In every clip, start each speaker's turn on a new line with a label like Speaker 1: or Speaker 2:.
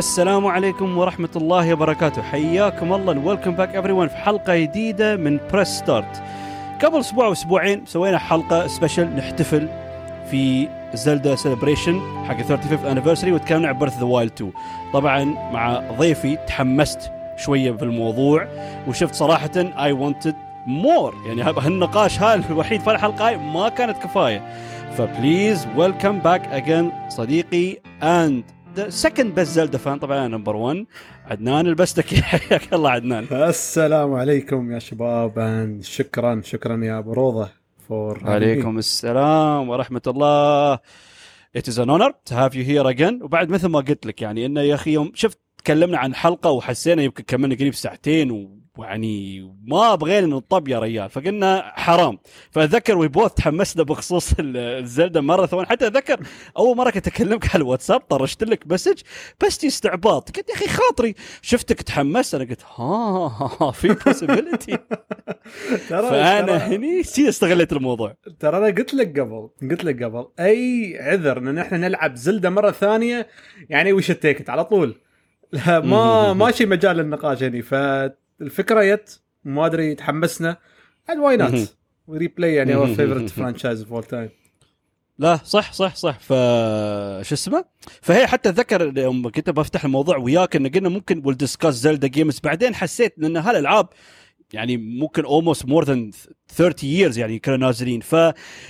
Speaker 1: السلام عليكم ورحمة الله وبركاته. حياكم الله. welcome back everyone في حلقة جديدة من Press Start قبل أسبوع وأسبوعين سوينا حلقة special نحتفل في Zelda celebration حق 35th anniversary وتكلمنا عن Breath of the Wild 2 طبعا مع ضيفي تحمست شوية في الموضوع وشفت صراحة I wanted more يعني هالنقاش هذا الوحيد في الحلقة هاي ما كانت كفاية. ف please welcome back again صديقي and second best Zelda fan طبعا number 1 عدنان البستكي حياك الله عدنان.
Speaker 2: السلام عليكم يا شباب. شكرا شكرا يا أبو روضة
Speaker 1: فور عليكم السلام ورحمة الله. It is an honor to have you here again. وبعد مثل ما قلت لك يعني إنه يا أخي يوم شفت تكلمنا عن حلقة وحسينا يمكن كملنا قريب ساعتين ويعني ما بغينا نطب يا ريال فقلنا حرام. فأتذكر we both تحمسنا بخصوص الزلدة مرة ثواني. حتى أتذكر أول مرة كنت أكلمك على الواتساب طرشت لك message بس استعباط. قلت يا أخي خاطري. شفتك تحمست أنا قلت ها, في possibility فأنا هني see استغليت الموضوع.
Speaker 2: ترى أنا قلت لك قبل قلت لك قبل أي عذر إن إحنا نلعب زلدة مرة ثانية يعني وش ال ticket على طول. لا ما ماشي مجال للنقاش هني فالفكرة yet ما أدري تحمسنا. why not و replay يعني هو favorite franchise of all time
Speaker 1: لا صح صح صح. ف شو اسمه؟ فهي حتى اتذكر يوم كنت بفتح الموضوع وياك إن قلنا ممكن we'll discuss Zelda games بعدين حسيت إن هالألعاب يعني ممكن almost more than 30 years يعني كانوا نازلين ف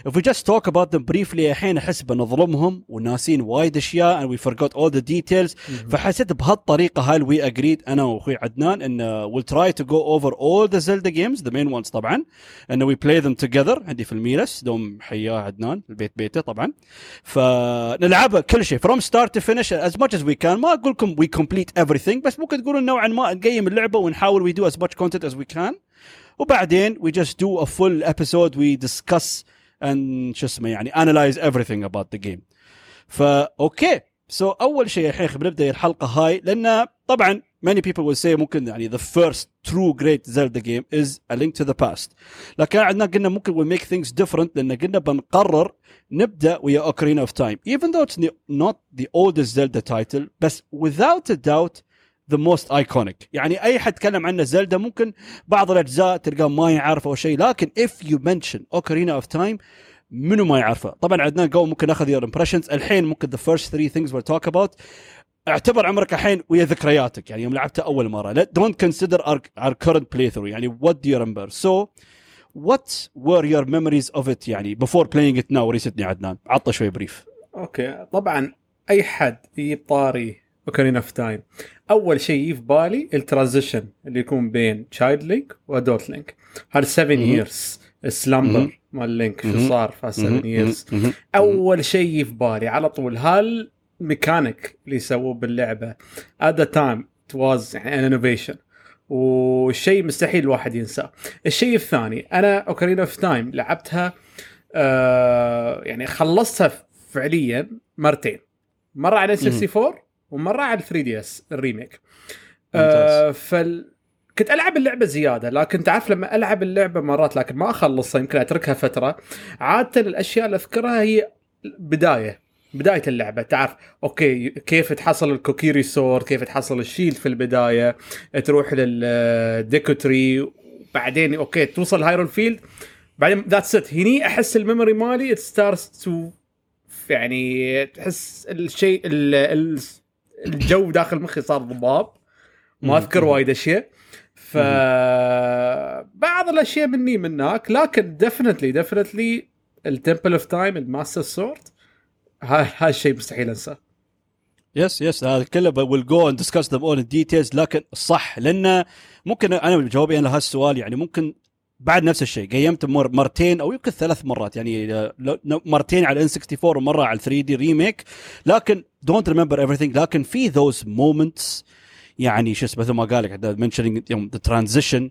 Speaker 1: if we just talk about them briefly الحين احس بنظلمهم وناسين وايد اشياء and we forgot all the details فحسيت بهالطريقه هاي we agreed أنا واخوي عدنان ان we'll try to go over all the Zelda games the main ones طبعا ان we play them together عندي في الميلس دوم حياه عدنان البيت بيته طبعا فنلعبها كل شيء from start to finish as much as we can ما أقول لكم we complete everything بس ممكن تقولون نوعا ما نقيم اللعبه ونحاول we do as much content as we can وبعدين we just do a full episode we discuss and شو اسمه يعني analyze everything about the game فا اوكي سو so, اول شيء الحين بنبدا الحلقه هاي لان طبعا many people will say ممكن يعني the first true great Zelda game is A Link to the Past لكن عندنا قلنا ممكن we'll make things different لان قلنا بنقرر نبدا ويا Ocarina of Time even though it's not the oldest Zelda title بس without a doubt the most iconic يعني أي حد تكلم عنه Zelda ممكن بعض الأجزاء تلقاه ما يعرف أو شيء لكن if you mention Ocarina of Time منو ما يعرفه؟ طبعا عندنا جو ممكن ناخذ your impressions الحين ممكن the first three things we'll talk about اعتبر عمرك الحين ويا ذكرياتك يعني يوم لعبتها أول مرة. don't consider our current playthrough يعني what do you remember so what were your memories of it يعني before playing it now recently عدنان. عطى شوي brief
Speaker 2: okay. طبعا أي حد يجيب طاري Ocarina of Time أول شيء في بالي ال transition اللي يكون بين child Link و adult Link هذا 7 years ال slumber مال لينك شو صار في 7 years أول شيء في بالي على طول هالميكانيك اللي سووه باللعبة at the time was يعني innovation والشيء مستحيل الواحد ينساه. الشيء الثاني أنا Ocarina of Time لعبتها آه يعني خلصتها فعليا مرتين. مرة على 64 ومره على 3 DS ال remake آه فال كنت ألعب اللعبة زيادة لكن تعرف لما ألعب اللعبة مرات لكن ما أخلصها يمكن أتركها فترة. عادة الأشياء اللي أذكرها هي بداية بداية اللعبة. تعرف okay كيف تحصل ال Kokiri Sword كيف تحصل ال shield في البداية تروح لل Deku Tree بعدين okay توصل Hyrule Field بعدين that's it هني أحس ال memory مالي starts to يعني تحس الشيء الجو داخل مخي صار ضباب. ما أذكر وايد أشياء. ف بعض الأشياء مني من هناك لكن definitely definitely ال Temple of Time ال Master Sword هذا الشيء مستحيل أنساه.
Speaker 1: يس يس هذا كله we'll go and discuss them all details لكن صح لأن ممكن أنا جوابي أنا لهالسؤال يعني ممكن بعد نفس الشيء gamed ت مرتين أو يمكن ثلاث مرات يعني مرتين على N 64 ومرة على 3 D remake لكن don't remember everything. لكن في those moments يعني شو اسمه مثل ما قال لك mentioning the transition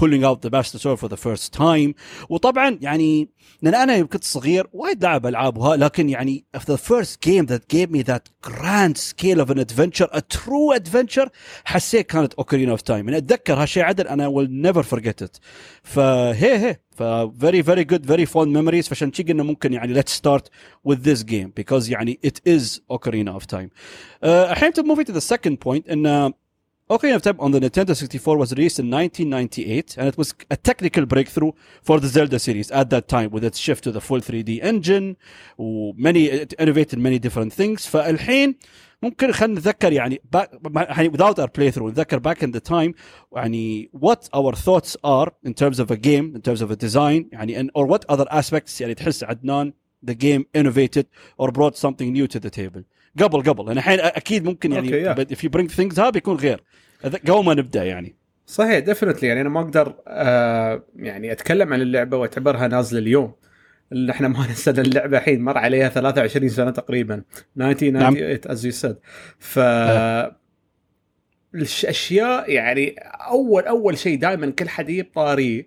Speaker 1: pulling out the Master Sword for the first time وطبعا يعني لأن أنا يوم كنت صغير وايد لعب ألعاب وها لكن يعني the first game that gave me that grand scale of an adventure a true adventure حسيت كانت Ocarina of Time أتذكر هالشيء عدل أنا will never forget it. فهي هي. ف very very good very fond memories فعشان شي قلنا ممكن يعني let's start with this game because يعني it is Ocarina of Time. Uh, الحين to moving to the second point ان Ocarina of Time on the Nintendo 64 was released in 1998 and it was a technical breakthrough for the Zelda series at that time with its shift to the full 3D engine many it innovated many different things فالحين ممكن خلينا نتذكر يعني back, يعني without our playthrough نتذكر back in the time يعني what our thoughts are in terms of a game in terms of a design يعني and, or what other aspects يعني تحس عدنان the game innovated or brought something new to the table قبل قبل. يعني الحين أكيد ممكن يعني if you bring things ها بيكون غير. قبل ما نبدأ يعني.
Speaker 2: صحيح definitely يعني أنا ما أقدر آه يعني أتكلم عن اللعبة وأعتبرها نازلة اليوم. اللي إحنا ما ننسى اللعبة الحين مر عليها 23 سنة تقريبا. 1998 as you said ف الاشياء يعني أول أول شيء دائما كل حد يجيب طاري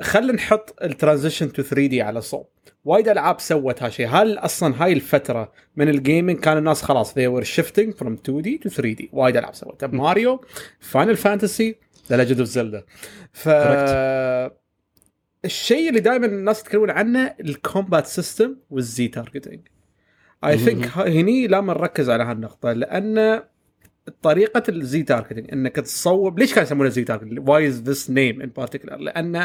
Speaker 2: خلينا نحط ال transition to 3 D على صوب. وايد ألعاب سوت هالشيء هل أصلا هاي الفترة من ال gaming كان الناس خلاص they were shifting from 2D to 3D وايد ألعاب سوتها ماريو Final Fantasy The Legend of Zelda ف الشيء اللي دائما الناس يتكلمون عنه ال combat system وال Z-targeting I think هني لازم نركز على هالنقطة لأن طريقة ال Z-targeting إنك تصوب ليش كانوا يسمونها Z-targeting؟ Why is this name in particular؟ لأن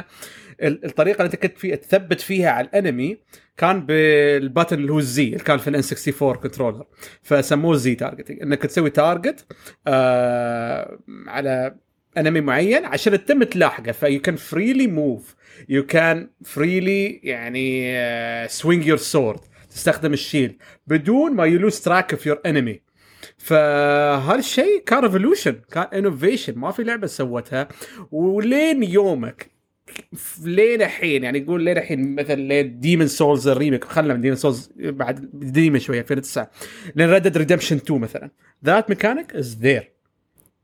Speaker 2: ال- الطريقة اللي انت كنت فيها تثبت فيها على ال enemy كان بال button اللي هو ال Z اللي كان في ال N64 controller فسموه Z-targeting إنك تسوي target آه على enemy معين عشان تتم تلاحقه. ف you can freely move you can freely يعني swing your sword تستخدم ال shield. بدون ما you lose track of your enemy فهالشيء كان revolution كان innovation ما في لعبة سوتها. ولين يومك لين الحين يعني يقول لين الحين مثلا لين Demon's Souls ال remake خلنا من Demon's Souls بعد ديمن شوية 2009 لين Red Redemption 2 مثلا. that mechanic is there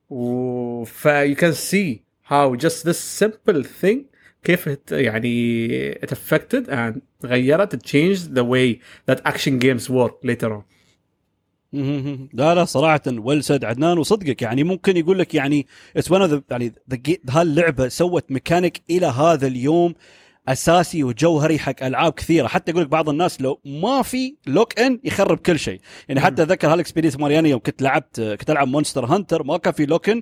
Speaker 2: و ف you can see how just this simple thing كيف يعني it affected and غيرت the way that action games work later on.
Speaker 1: مهم. لا لا صراحة well said عدنان وصدقك يعني ممكن يقول لك يعني it's one يعني هاللعبة سوت ميكانيك إلى هذا اليوم أساسي وجوهري حق ألعاب كثيرة. حتى يقول لك بعض الناس لو ما في lock-on يخرب كل شيء. يعني حتى أتذكر هال experience مالي يوم كنت لعبت كنت ألعب Monster Hunter ما كان في lock-on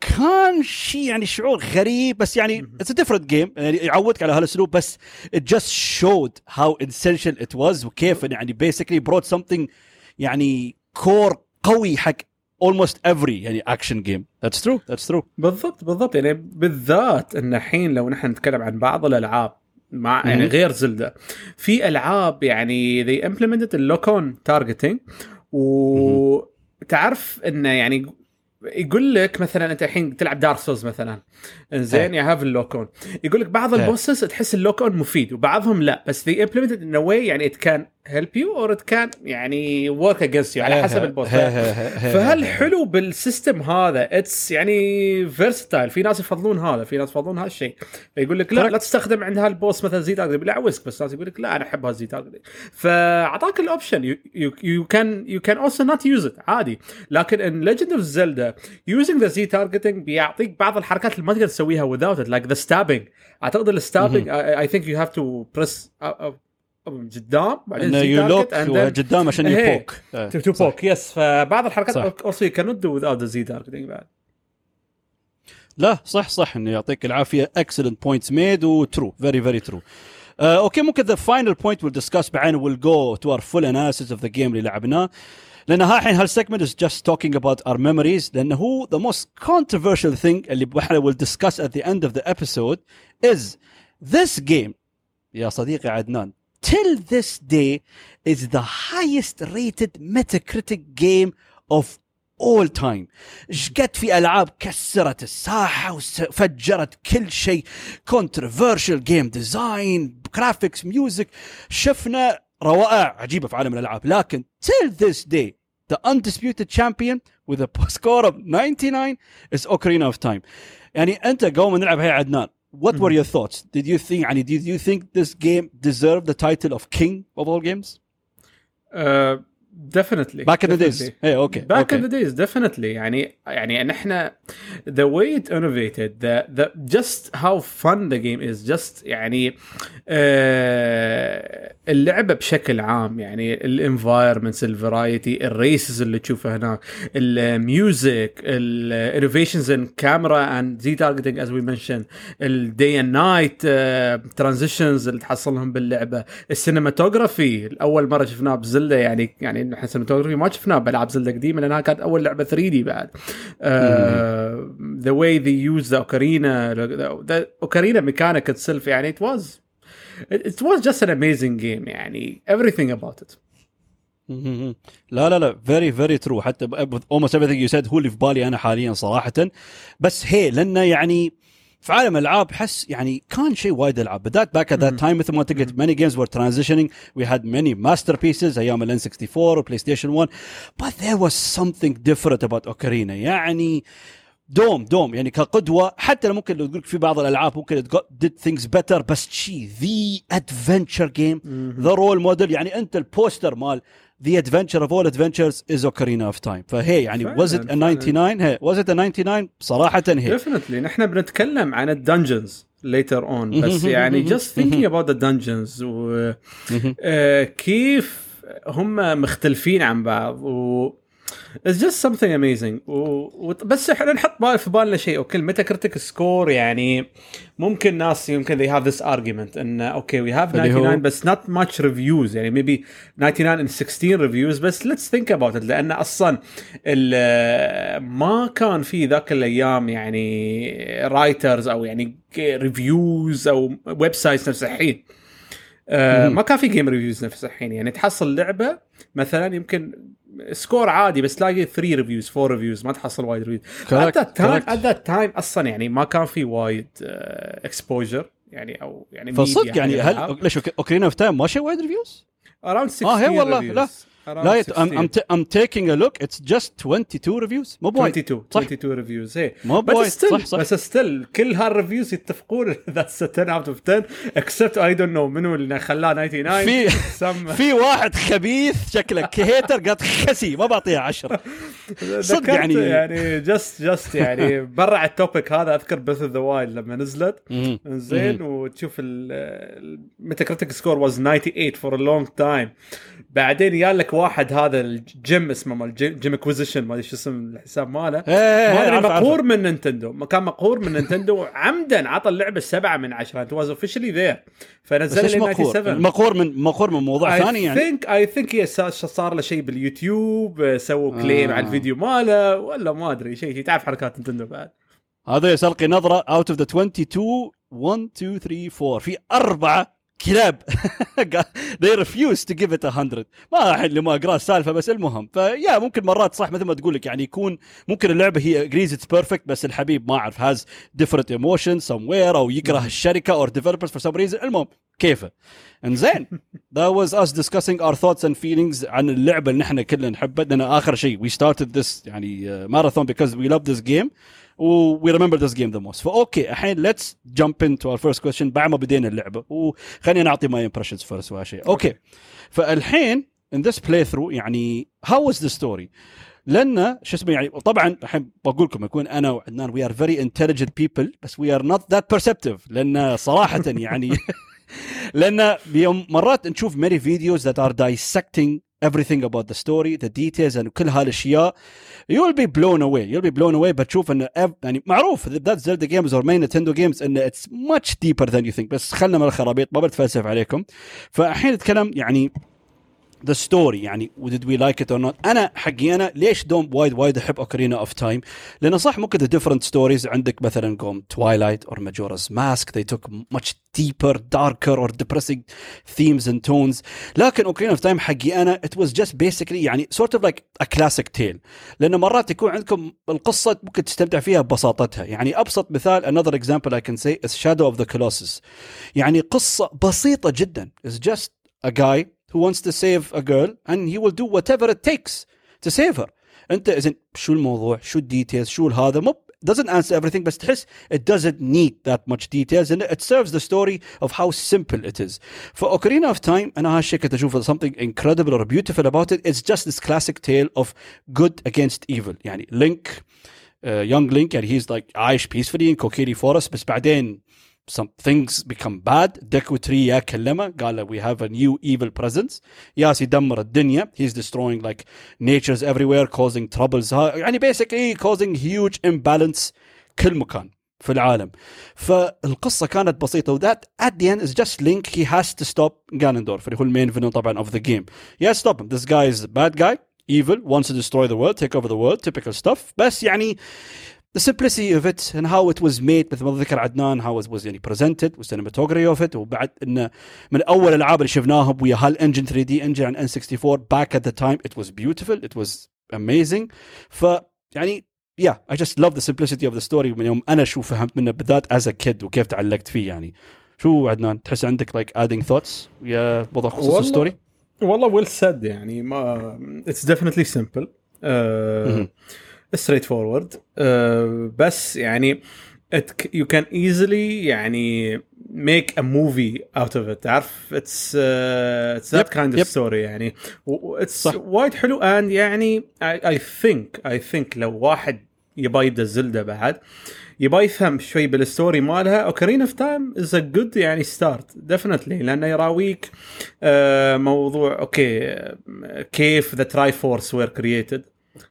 Speaker 1: كان شيء يعني شعور غريب بس يعني it's different game يعني يعودك على هالأسلوب بس it just showed how essential it was وكيف يعني basically brought something يعني core قوي حق almost every يعني action game. That's true that's true.
Speaker 2: بالضبط بالضبط. يعني بالذات إن الحين لو نحن نتكلم عن بعض الألعاب مع يعني. غير Zelda في ألعاب يعني they implemented ال lock-on targeting وتعرف انه يعني يقول لك مثلا أنت الحين تلعب Dark Souls مثلا. إنزين you have ال lock-on يقول لك بعض
Speaker 1: إيه.
Speaker 2: ال bosses تحس ال lock-on مفيد وبعضهم لا. بس they implemented in a way يعني it can help you or it can يعني work against you على حسب ال boss. فهالحلو بال system هذا؟ it's يعني versatile في ناس يفضلون هذا في ناس يفضلون هالشيء. فيقول لك لا. لا تستخدم عند هال boss مثلا Z-target لا عوزك بس. ناس يقول لك لا أنا أحب هالزي تارجت فأعطاك ال option you can you can also not use it عادي. لكن in Legend of Zelda using the Z-targeting بيعطيك بعض الحركات اللي ما تقدر تسويها without it like the stabbing. أعتقد ال stabbing I think you have to press قدام بعدين
Speaker 1: انه
Speaker 2: you lock
Speaker 1: قدام عشان
Speaker 2: you
Speaker 1: poke to
Speaker 2: poke, poke. Yes فبعض الحركات also you can do the Z-targeting بعد.
Speaker 1: لا صح صح إنه يعطيك العافية. excellent points made و true very very true okay ممكن the final point we'll discuss بعدين we'll go to our full analysis of the game اللي لعبناه. لأن ها الحين هال segment is just talking about our memories لأنه هو the most controversial thing اللي إحنا we'll discuss at the end of the episode از ذيس جيم يا صديقي عدنان till this day is the highest rated Metacritic game of all time إيش قد في العاب كسرت الساحه وفجرت كل شيء controversial game design graphics music شفنا روائع عجيبه في عالم الالعاب لكن till this day the undisputed champion with a score of 99 is Ocarina of Time يعني انت ما نلعب هي عدنان what mm. were hmm. your thoughts? Did you think, I mean, did you think this game deserved the title of king of all games?
Speaker 2: Uh, definitely
Speaker 1: back in the
Speaker 2: days.
Speaker 1: اي
Speaker 2: okay back
Speaker 1: in
Speaker 2: the days definitely يعني يعني نحن the way it innovated the the just how fun the game is just يعني آه اللعبة بشكل عام. يعني ال environments ال variety ال races اللي تشوفها هناك ال music ال innovations in camera and Z-targeting as we mention ال day and night transitions اللي تحصلهم باللعبة. ال cinematography اول مرة شفناه ب Zelda. يعني يعني نحن ال cinematography ما شفناه بألعاب Zelda قديمة لأنها كانت أول لعبة 3D بعد. the way they use the ocarina ocarina mechanic itself يعني it was it was just an amazing game يعني everything about
Speaker 1: مهم. لا لا لا very very true حتى almost everything you said هو اللي في بالي أنا حاليا صراحة. بس هي لأنه يعني في عالم الألعاب حس يعني كان شيء وايد ألعاب. بالذات back at that time مثل ما قلت many games were transitioning. We had many masterpieces أيام ال N64 و PlayStation 1 but there was something different about Ocarina يعني دوم دوم. يعني كقدوة حتى لو ممكن لو تقول في بعض الألعاب ممكن did things better. بس شي the adventure game the role model يعني أنت ال poster مال The Adventure of All Adventures is Ocarina of Time فهي يعني
Speaker 2: فعلاً،
Speaker 1: was it a
Speaker 2: فعلاً.
Speaker 1: 99 هي was it a 99 صراحة هي
Speaker 2: definitely نحن بنتكلم عن ال dungeons later on بس يعني just thinking about the dungeons و آه، كيف هم مختلفين عن بعض و It's just something amazing. و... و... بس إحنا نحط بال- في بالنا شيء. okay ال Metacritic score يعني ممكن ناس يمكن they have this argument إن okay we have
Speaker 1: اللي هو-
Speaker 2: 99 بس not much reviews. يعني maybe 99 and 16 reviews بس let's think about it. لأن أصلا ما كان في ذاك الأيام يعني writers أو يعني reviews أو websites نفس الحين. آه، ما كان في game reviews نفس الحين. يعني تحصل لعبة مثلا يمكن score عادي بس تلاقي 3 reviews 4 reviews ما تحصل وايد reviews at that
Speaker 1: time.
Speaker 2: at that time أصلا يعني ما كان في وايد exposure يعني أو يعني
Speaker 1: فصدق يعني
Speaker 2: media
Speaker 1: هل. ليش Ocarina of Time ما شيء وايد reviews؟
Speaker 2: around 16
Speaker 1: آه هي والله. لا لا يت... I'm,
Speaker 2: 16.
Speaker 1: I'm, t- I'm taking a look. It's just 22 reviews. مو بوايد.
Speaker 2: 22
Speaker 1: صح.
Speaker 2: 22 reviews اي
Speaker 1: مو بوايد. صح صح.
Speaker 2: بس still كل هال reviews يتفقون that's 10 out of 10 except I don't know منو اللي خلاه 99
Speaker 1: في في واحد خبيث شكله hater قالت خسي ما بعطيها 10 صدق يعني-
Speaker 2: يعني just just يعني برا ال topic هذا. أذكر Breath of the Wild لما نزلت. زين وتشوف ال Metacritic score was 98 for a long time بعدين يالك واحد هذا ال game اسمه مال game اكوزيشن ما أدري شو اسم الحساب ماله.
Speaker 1: إيه،
Speaker 2: ما أدري
Speaker 1: عارف.
Speaker 2: مقهور من نينتندو. كان مقهور من نينتندو عمدا عطى اللعبة سبعة من عشرة. and it was officially
Speaker 1: there
Speaker 2: فنزل
Speaker 1: مقهور؟
Speaker 2: 97
Speaker 1: مقهور من مقهور من موضوع ثاني
Speaker 2: اي
Speaker 1: يعني
Speaker 2: think I think صار- له شيء باليوتيوب سووا claim
Speaker 1: آه.
Speaker 2: على الفيديو ماله. ولا ما أدري شيء شيء. تعرف حركات نينتندو بعد.
Speaker 1: هذا يسلقي نظرة out of the 22 1 2 3 4 في أربعة كلاب they refuse to give it a 100 ما اللي ما اقرا السالفه بس المهم فيا ممكن مرات صح مثل ما تقول لك يعني يكون ممكن اللعبه هي agrees it's perfect بس الحبيب ما اعرف has different emotions somewhere أو يكره الشركة or developers for some reason المهم كيفه انزين that was us discussing our thoughts and feelings عن اللعبه اللي نحن كلنا نحبها لأن اخر شيء we started this يعني uh, marathon because we love this game و we remember this game the most ف okay الحين let's jump into our first question بعد ما بدينا اللعبه وخلينا نعطي my impressions first وهذا شيء okay فالحين in this playthrough يعني how was the story لأن شو اسمه يعني طبعا الحين بقول لكم يكون أنا وعدنان we are very intelligent people بس we are not that perceptive لأن صراحة يعني لأن بيوم مرات نشوف many videos that are dissecting everything about the story the details and كل هالاشياء you be blown away you be blown away بتشوف انه يعني معروف that Zelda games or main Nintendo games انه it's much deeper than you think بس خلنا من الخرابيط ما بتفلسف عليكم. فالحين نتكلم يعني ذا ستوري يعني did we like it or not انا حقي انا ليش دوم وايد وايد احب اوكرينا اوف تايم لان صح ممكن the different stories عندك مثلا قوم تويلايت or Majora's Mask they took much deeper darker or depressing themes and tones لكن اوكرينا اوف تايم حقي انا it was just basically يعني sort of like a classic tale لان مرات يكون عندكم القصه ممكن تستمتع فيها ببساطتها يعني ابسط مثال another example I can say is Shadow of the Colossus يعني قصه بسيطه جدا is just a guy who wants to save a girl and he will do whatever it takes to save her انت اذا شو الموضوع شو الديتيلز شو هذا مو doesn't answer everything بس تحس it doesn't need that much details and it serves the story of how simple it is for Ocarina of Time انا هالشيء كنت اشوفه something incredible or beautiful about it it's just this classic tale of good against evil يعني Link uh, young Link يعني he's like عايش peacefully in Kokiri Forest بس بعدين some things become bad ديكو 3 يا كلمه قال له we have a new evil presence ياس يدمر الدنيا he's destroying like natures everywhere causing troubles ها- يعني basically causing huge imbalance كل مكان في العالم فالقصه كانت بسيطه وذات at the end is just Link he has to stop Ganondorf اللي هو المين فيلن طبعا of the game yeah stop him this guy is a bad guy evil wants to destroy the world take over the world typical stuff بس يعني the simplicity of it and how it was made مثل ما ذكر عدنان how it was يعني presented والcinematography of it. وبعد انه من أول الألعاب اللي شفناهم ويا هال engine 3D engine عن N64 back at the time it was beautiful it was amazing. ف يعني yeah I just love the simplicity of the story. من يوم أنا شو فهمت منه بالذات as a kid وكيف تعلقت فيه يعني. شو عدنان تحس عندك like adding thoughts يا موضوع خصوص
Speaker 2: والله-
Speaker 1: الستوري؟
Speaker 2: والله ويل سد يعني. ما اتس ديفنتلي سمبل
Speaker 1: مهم.
Speaker 2: ستريت فورورد بس يعني it, you can easily يعني make a movie out of it. تعرف it's uh, it's that
Speaker 1: Yep,
Speaker 2: kind of
Speaker 1: yep.
Speaker 2: story يعني. it's
Speaker 1: صح.
Speaker 2: وايد حلو and يعني I, I think I think لو واحد يبغى يبدأ زلدة بعد يبغى يفهم شوي بال story مالها Ocarina of Time is a good يعني start definitely لأنه يراويك آه، موضوع okay آه، كيف the Triforce were created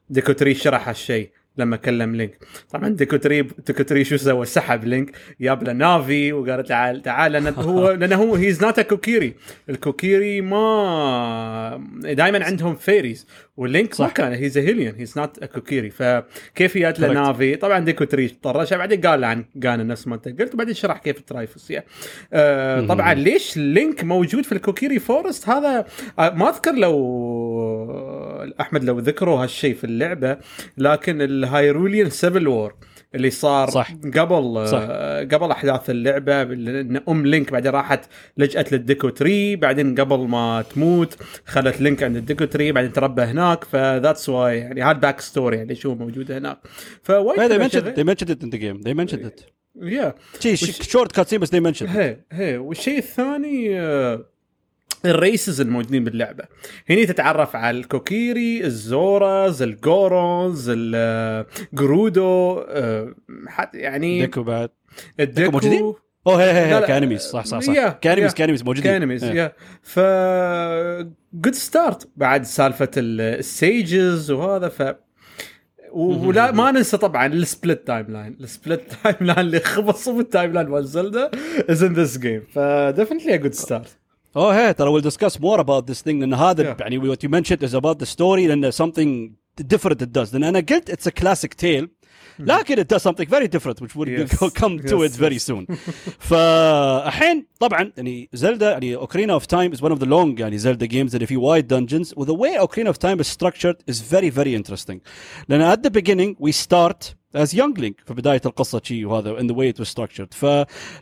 Speaker 2: Deku Tree شرح هالشيء لما كلم لينك. طبعا Deku Tree Deku Tree شو سوى؟ سحب لينك جاب له نافي وقال تعال تعال لأن هو لأنه هو he's not Kokiri ال Kokiri ما دائما عندهم fairies واللينك ما
Speaker 1: صح.
Speaker 2: كان he's Hylian he's not Kokiri فكيف جات له. نافي طبعا Deku Tree طرش بعدين قال عن Ganon نفس ما انت قلت وبعدين شرح كيف ال Triforce يعني. آه طبعا ليش لينك موجود في ال Kokiri Forest هذا آه ما أذكر لو أحمد لو ذكروا هالشيء في اللعبة لكن ال Hyrulian civil war اللي صار
Speaker 1: صح.
Speaker 2: قبل
Speaker 1: صح.
Speaker 2: آه قبل أحداث اللعبة ان أم لينك بعدين راحت لجأت لل Deku Tree بعدين قبل ما تموت خلت لينك عند ال Deku Tree بعدين تربى هناك ف that's why يعني هذا back story يعني شو موجود هناك فوايد
Speaker 1: Yeah, they mentioned they mentioned it in the game they mentioned it
Speaker 2: يا
Speaker 1: شي short cutscene بس they mentioned it.
Speaker 2: هي هي والشيء الثاني آه، ال races الموجودين باللعبة. هني تتعرف على الكوكيري الزوراز الجورونز الجرودو آه، يعني
Speaker 1: Deku بعد.
Speaker 2: ال Deku.
Speaker 1: موجودين؟ أوه هي هي هي
Speaker 2: لا.
Speaker 1: ك enemies. صح صح صح.
Speaker 2: yeah-
Speaker 1: ك
Speaker 2: enemies
Speaker 1: yeah. ك enemies موجودين.
Speaker 2: ك
Speaker 1: enemies.
Speaker 2: yeah ف good start بعد سالفة ال- السيجز وهذا. ف ولا ما ننسى طبعا ال split timeline. ال split timeline اللي خبصوا بال timeline مال زلدا از ان ذس جيم فديفنتلي ا جود ستارت
Speaker 1: Oh, hey, ترى we'll discuss more about this thing لأن هذا
Speaker 2: Yeah.
Speaker 1: يعني what you mentioned is about the story لأن something different it does لأن أنا قلت it's a classic tale لكن it does something very different which we'll
Speaker 2: Yes.
Speaker 1: come to
Speaker 2: Yes,
Speaker 1: it very
Speaker 2: yes.
Speaker 1: soon فالحين طبعا يعني زلدا يعني اوكرينا اوف تايم is one of the long يعني زلدا games اللي فيه وايد dungeons و the way Ocarina of Time is structured is very very interesting لأن at the beginning we start as young Link في بداية القصة شي وهذا in the way it was structured ف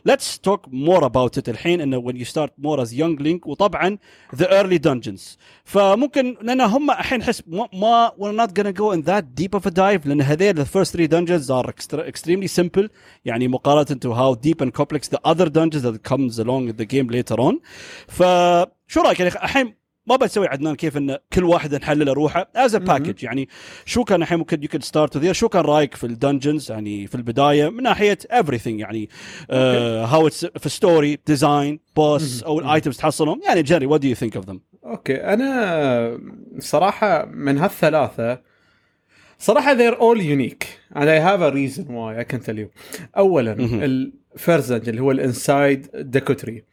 Speaker 1: let's talk more about it الحين انه when you start more as young Link وطبعا the early dungeons فممكن لان هم الحين حس ما, ما we're not gonna go in that deep of a dive لان هذيل the first three dungeons are extra, extremely simple يعني مقارنة to how deep and complex the other dungeons that comes along in the game later on فشو رايك يعني الحين ما بتسوي عدنان كيف إن كل واحد نحلله روحه as a package يعني شو كان الحين ممكن you could start there شو كان رأيك في ال dungeons؟ يعني في البداية من ناحية everything يعني how it's في story design boss أو ال items تحصلهم. يعني جيري what do you think of them
Speaker 2: أوكي. أنا صراحة من هالثلاثة صراحة they're all unique and I have a reason why I can tell you. اولا. الفرزنج اللي هو الإنسايد ديكوتري.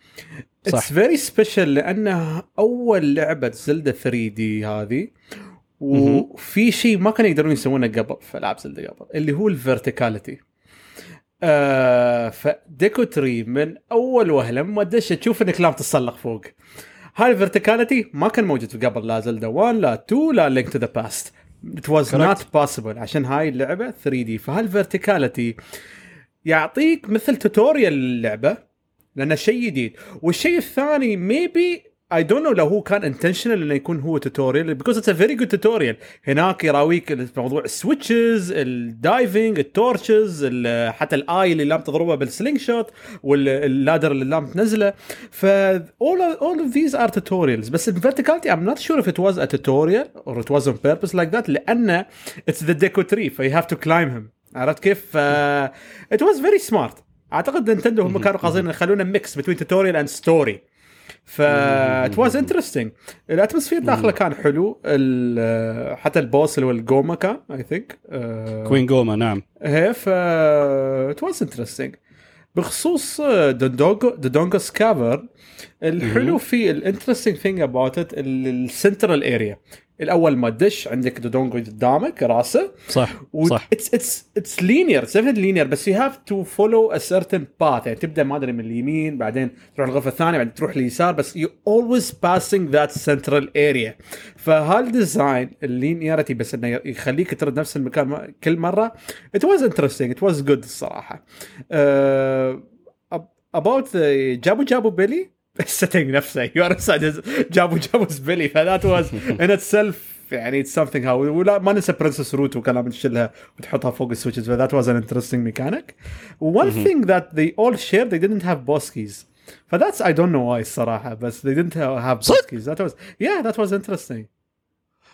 Speaker 1: صح.
Speaker 2: it's very special لأنه أول لعبة زلدا 3D هذه. وفي شيء ما كانوا يقدرون يسوونه قبل في ألعاب زلدا قبل اللي هو ال verticality آه ف Deku Tree من أول وهلة ما تدش تشوف إنك لازم تتسلق فوق هاي ال verticality ما كان موجود في قبل لا زلدا 1 لا 2 لا Link to the Past It was
Speaker 1: Correct.
Speaker 2: not possible عشان هاي اللعبة 3D فهال verticality يعطيك مثل tutorial للعبة لأنه شيء جديد. والشيء الثاني maybe I don't know لو هو كان intentional إنه يكون هو tutorial because it's a very good tutorial هناك يراويك موضوع ال switches ال diving ال torches حتى ال eye اللي لازم تضربه بال slingshot وال ladder اللي لازم تنزله. ف of, all of these are tutorials. بس ال verticality I'm not sure if it was a tutorial or it was on purpose like that لأن it's the Deku Tree ف you have to climb him. عرفت كيف؟ it was very smart. أعتقد نينتندو هم كانوا قاصدين يخلونه mix بين tutorial and story ف it was interesting ال atmosphere داخله كان حلو. حتى ال boss اللي هو ال Gohma كان I think
Speaker 1: Queen Gohma نعم.
Speaker 2: هي ف it was interesting بخصوص Dodongo Dodongo's Cavern الحلو في ال interesting thing about it ال central area الأول ما تدش عندك Dodongo قدامك راسه.
Speaker 1: صح صح.
Speaker 2: it's it's it's linear it's linear بس you have to follow a certain path يعني تبدأ ما أدري من اليمين بعدين تروح الغرفه الثانية بعدين تروح اليسار بس you always passing that central area فهال design ال linearity بس إنه يخليك ترد نفس المكان كل مرة it was interesting it was good الصراحة. about Jabu Jabu belly؟ ال setting نفسه. you are Jabu Jabu belly ف that was in itself يعني it's something how ولا ما ننسى Princess Ruto ولازم تشيلها وتحطها فوق ال switches. ف that was an interesting mechanic one thing that they all shared they didn't have boss keys. ف that's I don't know why الصراحه بس they didn't have boss
Speaker 1: صدق؟
Speaker 2: keys. That was yeah that was interesting.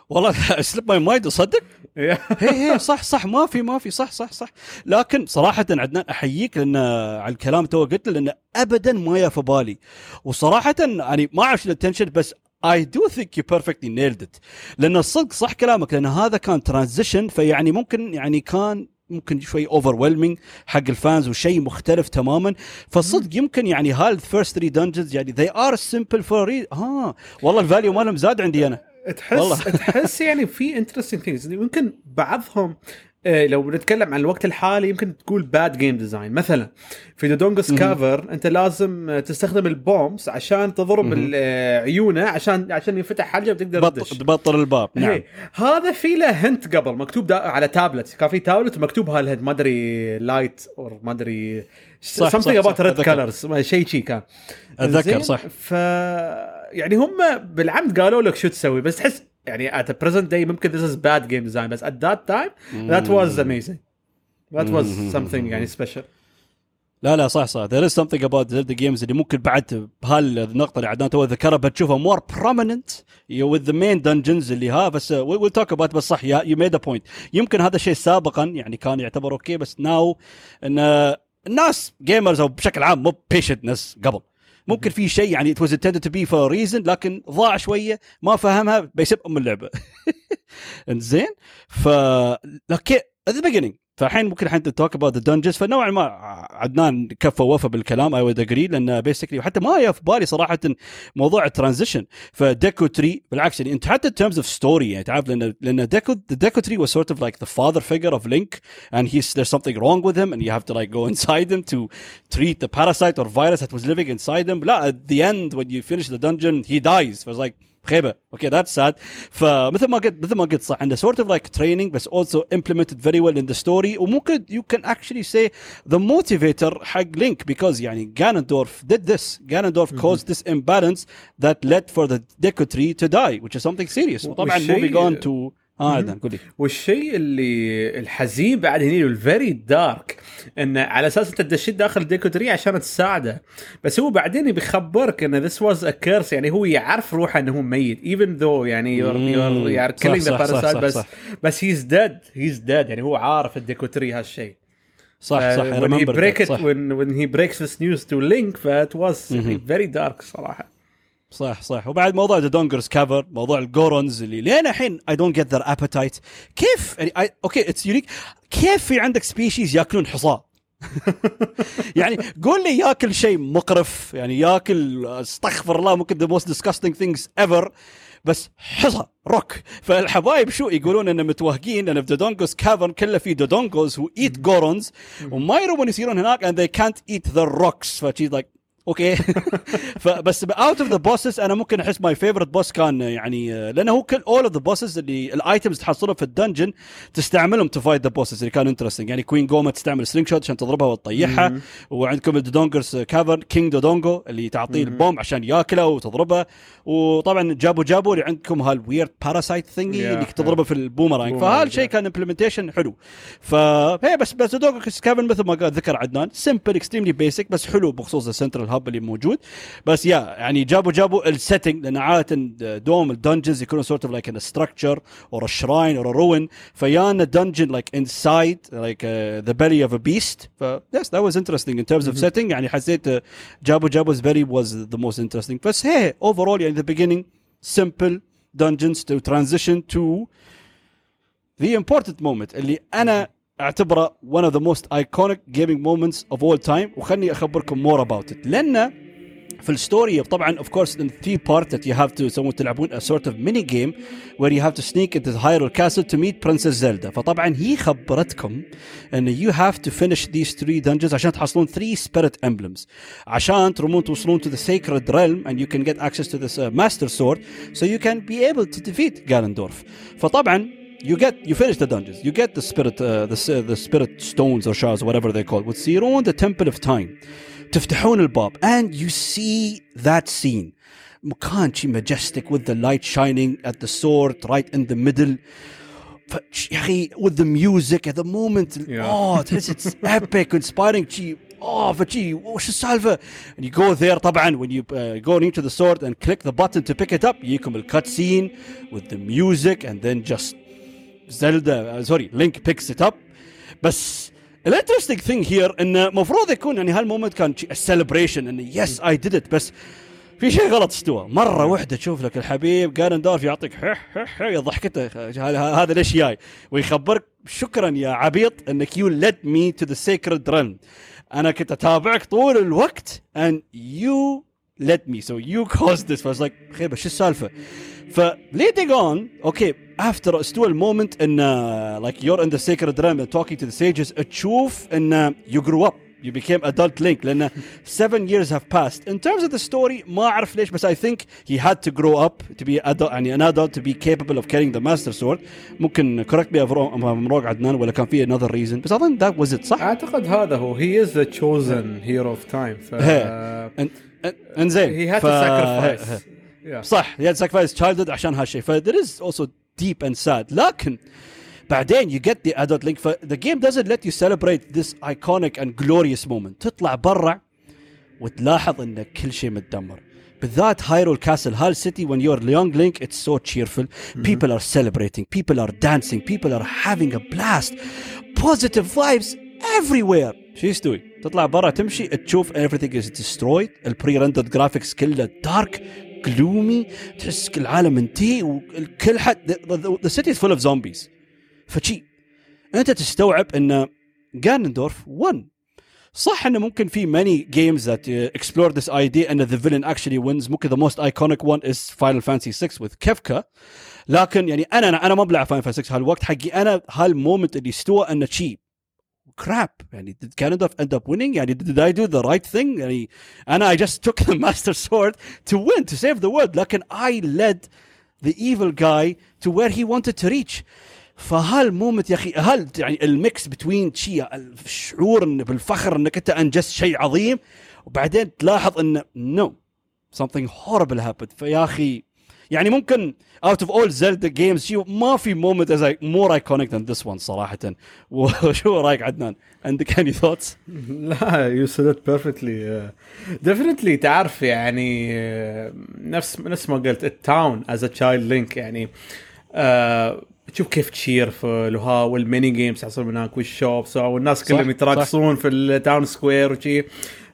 Speaker 1: والله slip my mind صدق؟
Speaker 2: Yeah.
Speaker 1: هي هي صح صح ما في ما في صح صح صح. لكن صراحة عدنان أحييك لأن على الكلام تو قلت له لأنه ابدا ما يا في بالي. وصراحة يعني ما أعرف شو ال intention بس I do think you perfectly nailed it. لأن الصدق صح كلامك لأن هذا كان transition فيعني ممكن يعني كان ممكن شوي over حق ال fans وشيء مختلف تماما. فالصدق يمكن يعني هال first 3 dungeons يعني they are simple for a reason. ها والله ال value مالهم زاد عندي أنا.
Speaker 2: تحس
Speaker 1: والله.
Speaker 2: تحس يعني في interesting things يمكن بعضهم آه، لو بنتكلم عن الوقت الحالي يمكن تقول bad game design مثلا في Dodongo's Cavern أنت لازم آه، تستخدم ال bombs عشان تضرب آه، عيونه عشان عشان ينفتح حلقه وتقدر تدش.
Speaker 1: تبطل الباب. نعم.
Speaker 2: هي. هذا في له hint قبل مكتوب على تابلت كان في تابلت مكتوب هال head ما أدري light or ما أدري
Speaker 1: صح،
Speaker 2: red
Speaker 1: أتذكر.
Speaker 2: colors. شيء شي كان. أتذكر؟
Speaker 1: صح.
Speaker 2: ف يعني هم بالعمد قالوا لك شو تسوي بس تحس يعني at the present day ممكن this is bad game design بس at that time that was amazing that was something يعني special
Speaker 1: لا لا صح صح there is something about Zelda games اللي ممكن بعد بهالنقطة اللي عدنان تو ذكرها بتشوفها more prominent with the main dungeons اللي ها بس uh, we'll talk about بس صح you made a point يمكن هذا الشيء سابقا يعني كان يعتبر أوكي بس now ان الناس gamers أو بشكل عام مو ناس قبل ممكن في شيء يعني it was intended be for a reason لكن ضاع شوية ما فهمها بيسب ام اللعبة. إنزين؟ ف أوكي the beginning فالحين ممكن الحين توك اباوت ذا دنجنز فنوعا ما عدنان كفى ووفى بالكلام اي وود اجري لان بيسكلي وحتى ما جاء في بالي صراحه موضوع الترانزيشن فديكو تري بالعكس يعني انت حتى in terms of story يعني تعرف لان لان ديكو the ديكو تري was sort of like the father figure of Link and he's there's something wrong with him and you have to like go inside him to treat the parasite or virus that was living inside him لا at the end when you finish the dungeon he dies ف's like خيبه اوكي ذاتس ساد فمثل ما قلت مثل ما قلت صح عنده sort of like training بس also implemented very well in the story وممكن you can actually say the motivator حق Link because يعني Ganondorf did this Ganondorf caused this imbalance that led for the Deku Tree to die which is something serious وطبعا
Speaker 2: والشيء-
Speaker 1: moving on to آه عدنان قولي.
Speaker 2: والشيء اللي الحزين بعد هني ال very dark انه على أساس أنت تدشيت داخل Deku Tree عشان تساعده. بس هو بعدين بيخبرك انه this was a curse يعني هو يعرف روحه إنه هو ميت even though يعني you're
Speaker 1: you're killing
Speaker 2: the
Speaker 1: parasite
Speaker 2: بس
Speaker 1: صح.
Speaker 2: بس he's dead he's dead يعني هو عارف ال Deku Tree هالشيء.
Speaker 1: صح صح
Speaker 2: when he break it when when he breaks this news to Link فات was very dark صراحة.
Speaker 1: صح صح. وبعد موضوع ذا Dodongo's Cavern موضوع ال Gorons اللي لين الحين I don't get their appetite كيف يعني I, أوكي it's unique كيف في عندك species ياكلون حصى؟ يعني قول لي ياكل شيء مقرف يعني ياكل استغفر الله ممكن the most disgusting things ever بس حصى روك فالحبايب شو يقولون؟ انه متوهقين ان في Dodongo's Cavern كله في Dodongos who eat Gorons وما يرومون يسيرون هناك and they can't eat the rocks. فشي like أوكي. فبس out of the bosses أنا ممكن أحس my favorite boss كان يعني لأنه هو كل all of the bosses اللي ال items تحصلهم في ال dungeon تستعملهم to fight the bosses اللي كان interesting يعني Queen Gohma تستعمل slingshot عشان تضربها وتطيحها. وعندكم ال Dodongo's Cavern King Dodongo اللي تعطيه ال bomb عشان ياكله وتضربه. وطبعا Jabu Jabu اللي عندكم هال weird parasite thingy اللي تضربه في البومرانج. فهالشيء كان implementation حلو. فهي بس بس Dodongo's Cavern مثل ما قال ذكر عدنان simple extremely basic بس حلو بخصوص ال central hub اللي موجود. بس يا يعني جابوا جابوا ال setting لأن عادة دوم ال dungeons يكونوا sort of like an structure or shrine or ruin فيانا dungeon like inside like the belly of a beast ف yes that was interesting in terms of setting. يعني حسيت uh, جابوا جابوا very was the most interesting. بس هي overall يعني the beginning simple dungeons to transition to the important moment اللي أنا اعتبره one of the most iconic gaming moments of all time وخلني اخبركم more about it لان في الستوري طبعا of course in the part that you have to تسوون تلعبون a sort of mini game where you have to sneak into the Hyrule Castle to meet Princess Zelda فطبعا هي خبرتكم ان you have to finish these three dungeons عشان تحصلون three spirit emblems عشان ترمون توصلون to the sacred realm and you can get access to this uh, master sword so you can be able to defeat Ganondorf فطبعا you get you finish the dungeons you get the spirit uh, the, the spirit stones or shards whatever they call وتصيرون the temple of time تفتحون الباب and you see that scene مكان شي majestic with the light shining at the sword right in the middle ف يا اخي with the music at the moment
Speaker 2: Yeah.
Speaker 1: oh تحس it's epic inspiring شي oh فشي وش السالفه and you go there طبعا when you uh, go into the sword and click the button to pick it up يجيكم الكت scene with the music and then just Uh, sorry Link picks it up. بس ال interesting thing here انه المفروض يكون يعني هال moment كان celebration انه yes I did it بس في شيء غلط استوى. مرة واحدة تشوف لك الحبيب جانندورف يعطيك ضحكته. هذا ليش جاي؟ ويخبرك شكرا يا عبيط إنك you led me to the Sacred Realm أنا كنت أتابعك طول الوقت and you let me so you caused this فاز like خير بس شو السالفه فليدنج اون اوكي افتر استوى المومنت ان like you're in the sacred realm and talking to the sages تشوف ان you grew up you became adult link لان seven years have passed in terms of the story ما اعرف ليش بس I think he had to grow up to be adult يعني an adult to be capable of carrying the master sword ممكن correct me if I'm I'm wrong عدنان ولا كان في another reason بس I think that was it صح؟
Speaker 2: اعتقد هذا هو he is the chosen hero of time ف
Speaker 1: هي. إن- إن- انزين
Speaker 2: he had to
Speaker 1: ف-
Speaker 2: sacrifice yeah.
Speaker 1: صح he had to sacrifice childhood عشان هالشيء ف there is also deep and sad لكن بعدين you get the adult link ف the game doesn't let you celebrate this iconic and glorious moment تطلع برا وتلاحظ ان كل شيء متدمر بالذات هايرول كاسل هال سيتي when you're young link it's so cheerful people are celebrating people are dancing people are having a blast positive vibes everywhere شو يستوي تطلع برا تمشي تشوف everything is destroyed البري رندرد جرافيكس كله دارك gloomy تحس كل العالم انتهي وكل حد the, the, the city is full of zombies فشي انت تستوعب ان جانندورف 1 صح انه ممكن في many games that uh, explore this idea and the villain actually wins ممكن the most iconic one is Final Fantasy 6 with كيفكا لكن يعني انا انا, أنا ما بلعب Final Fantasy 6 هالوقت حقي انا هالمومنت اللي استوى انه شي crap يعني did Ganondorf end up winning يعني did I do the right thing يعني انا I just took the master sword to win to save the world لكن I led the evil guy to where he wanted to reach فهالمومنت يا أخي هل يعني ال mix between شي الشعور بالفخر إنك أنت أنجزت شيء عظيم وبعدين تلاحظ انه no something horrible happened فيا أخي يعني ممكن out of all Zelda games شي ما في as like more iconic than this one صراحة وشو رأيك عدنان؟ عندك any thoughts؟
Speaker 2: لا you it perfectly definitely تعرف يعني uh, نفس نفس ما قلت ال town as a child لينك يعني uh, تشوف كيف cheerful وها وال mini games يحصلون هناك وال shops والناس كلهم يتراقصون في ال town square وشي.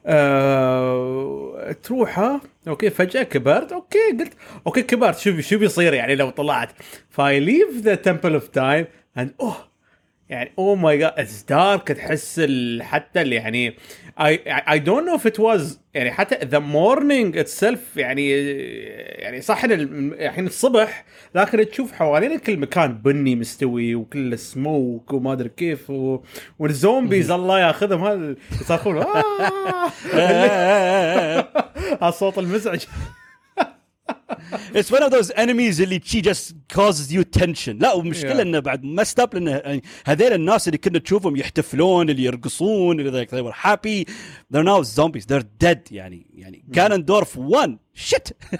Speaker 2: آه تروح ها؟ okay فجأة كبرت okay قلت okay كبرت. شو شو بيصير يعني لو طلعت. ف I leave the Temple of Time and oh يعني oh my God it's dark تحس حتى اللي يعني I I don't know if it was يعني حتى the morning itself يعني يعني صح الحين الصبح لكن تشوف حوالينك كل مكان بني مستوي وكله سموك وما أدري كيف و... وال zombies الله ياخذهم هال يصرخون آه! هالصوت المزعج.
Speaker 1: It's one of those enemies اللي she just causes you tension. لا والمشكلة
Speaker 2: Yeah.
Speaker 1: إنه بعد ما stop لأنه يعني هذيل الناس اللي كنا نشوفهم يحتفلون اللي يرقصون اللي they, were happy. They're now zombies. They're dead. يعني يعني جانندورف won shit!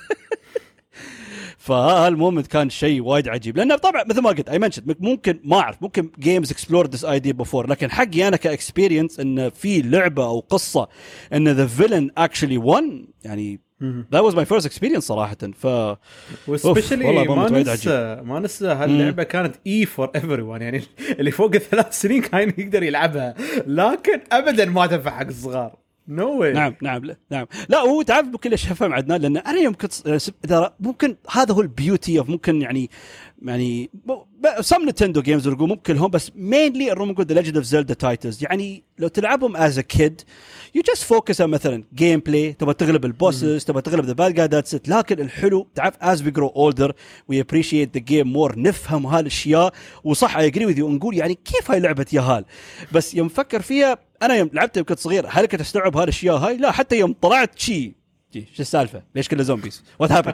Speaker 1: فهال moment كان شيء وايد عجيب. لأنه طبعا مثل ما قلت I mentioned ممكن ما أعرف ممكن games explore this idea before لكن حقي أنا ك experience إنه في لعبة أو قصة ان the villain actually won. يعني that was my first experience صراحة. ف
Speaker 2: و specially
Speaker 1: والله
Speaker 2: ما ننسى ما ننسى هاللعبة كانت E for everyone يعني اللي فوق الثلاث سنين كان يقدر يلعبها. لكن ابدا ما تنفع حق الصغار. no way
Speaker 1: نعم نعم لا نعم. لا هو تعرف ممكن ليش افهم عدنان لأن أنا يوم كنت ص- إذا ممكن هذا هو ال beauty of ممكن يعني يعني some نتندو games ممكن هم بس mainly الروم The Legend of Zelda titles يعني لو تلعبهم as a kid you just focus مثلا gameplay تبغى تغلب ال bosses تبغى تغلب the bad guy that's لكن الحلو تعرف as we grow older we appreciate the game more نفهم هالأشياء. وصح I agree with نقول يعني كيف هاي لعبة ياهال بس يوم فكر فيها أنا يوم لعبتها يوم كنت صغير هل كنت أستوعب هالاشياء هاي؟ لا حتى يوم طلعت شي شو السالفة؟ ليش كله zombies؟ what happened؟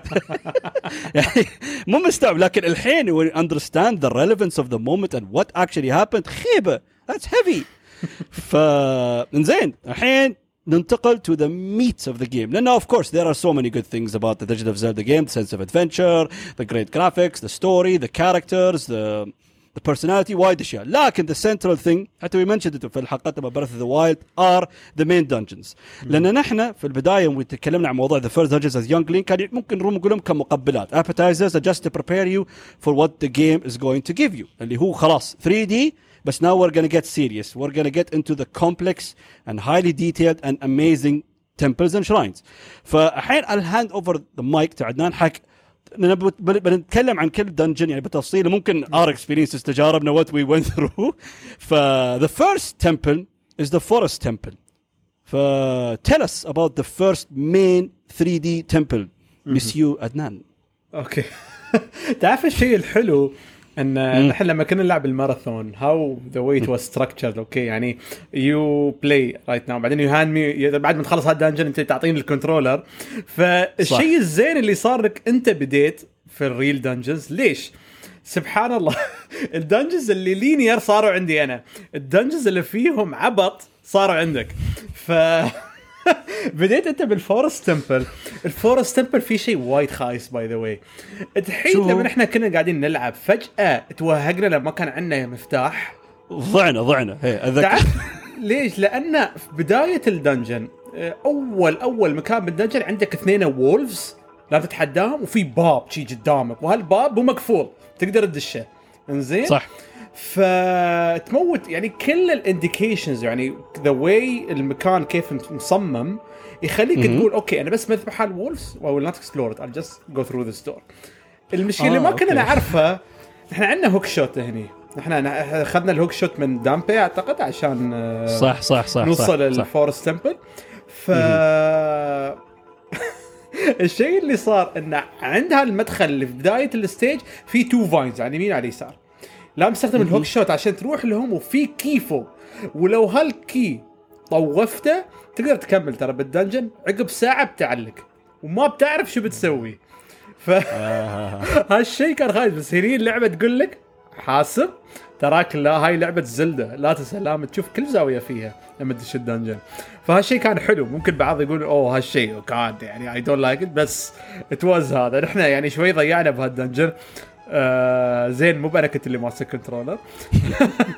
Speaker 1: يعني مو مستوعب لكن الحين we understand the relevance of the moment and what actually happened خيبة ذاتس هيفي ف إنزين الحين ننتقل to the meat of the game لأنه of course there are so many good things about the Legend of Zelda game the sense of adventure the great graphics the story the characters the the personality وايد اشياء لكن the central thing حتى we mentioned it في الحلقات تبع Breath of the Wild are the main dungeons لان نحن في البدايه يوم تكلمنا عن موضوع the first dungeons as young link كان ممكن نقول لهم كمقبلات appetizers are just to prepare you for what the game is going to give you اللي هو خلاص 3D بس now we're gonna get serious we're gonna get into the complex and highly detailed and amazing temples and shrines فالحين I'll hand over the mic to عدنان حق بنتكلم عن كل dungeon يعني بالتفصيل ممكن our experiences تجاربنا what we went through ف the first temple is the Forest Temple ف tell us about the first main 3 D temple monsieur ادنان
Speaker 2: okay. تعرف الشيء الحلو إن نحن لما كنا نلعب الماراثون how the way it was structured okay يعني you play right now بعدين you hand me بعد ما تخلص هال dungeon أنت تعطيني ال controller فالشيء الزين اللي صار لك أنت بديت في ال real dungeons ليش؟ سبحان الله ال dungeons اللي linear صاروا عندي أنا ال dungeons اللي فيهم عبط صاروا عندك. ف بديت انت بال Forest Temple ال Forest Temple فيه شيء وايد خايس by the way الحين؟ لما إحنا كنا قاعدين نلعب فجأة توهقنا لما كان عندنا مفتاح.
Speaker 1: ضعنا ضعنا. هي اتذكر
Speaker 2: ليش؟ لأن في بداية ال dungeon آه، أول أول مكان بال dungeon عندك اثنين wolves لازم تتحداهم وفي باب شي قدامك وهالباب مو مقفول. تقدر تدشه. إنزين؟
Speaker 1: صح.
Speaker 2: فتموت يعني كل ال indications يعني the way المكان كيف مصمم يخليك تقول okay أنا بس مذبح ال wolves و will not explore it I'll just go through this door. المشكلة اللي
Speaker 1: آه،
Speaker 2: ما كنا. نعرفها إحنا عندنا hookshot هني. إحنا أخذنا ال hookshot من دامبي أعتقد عشان آه،
Speaker 1: صح صح صح
Speaker 2: نوصل.
Speaker 1: لل
Speaker 2: Forest Temple ف الشيء اللي صار انه عند هالمدخل اللي في بداية ال stage في two vines على اليمين وعلى اليسار؟ لا مستخدم ال hookshot عشان تروح لهم وفي key فوق ولو هال key طوفته تقدر تكمل ترى بال dungeon. عقب ساعة بتعلق. وما بتعرف شو بتسوي. ف هالشيء كان خايس. بس هني اللعبة تقول لك حاسب. تراك لا هاي لعبة Zelda. لا تنسى تشوف كل زاوية فيها لما تدش ال dungeon. فهالشيء كان حلو. ممكن بعض يقول أوه هالشيء كان يعني I don't like بس It was هذا. نحن يعني شوي ضيعنا بهال dungeon. آه زين مو أنا كنت اللي ماسك controller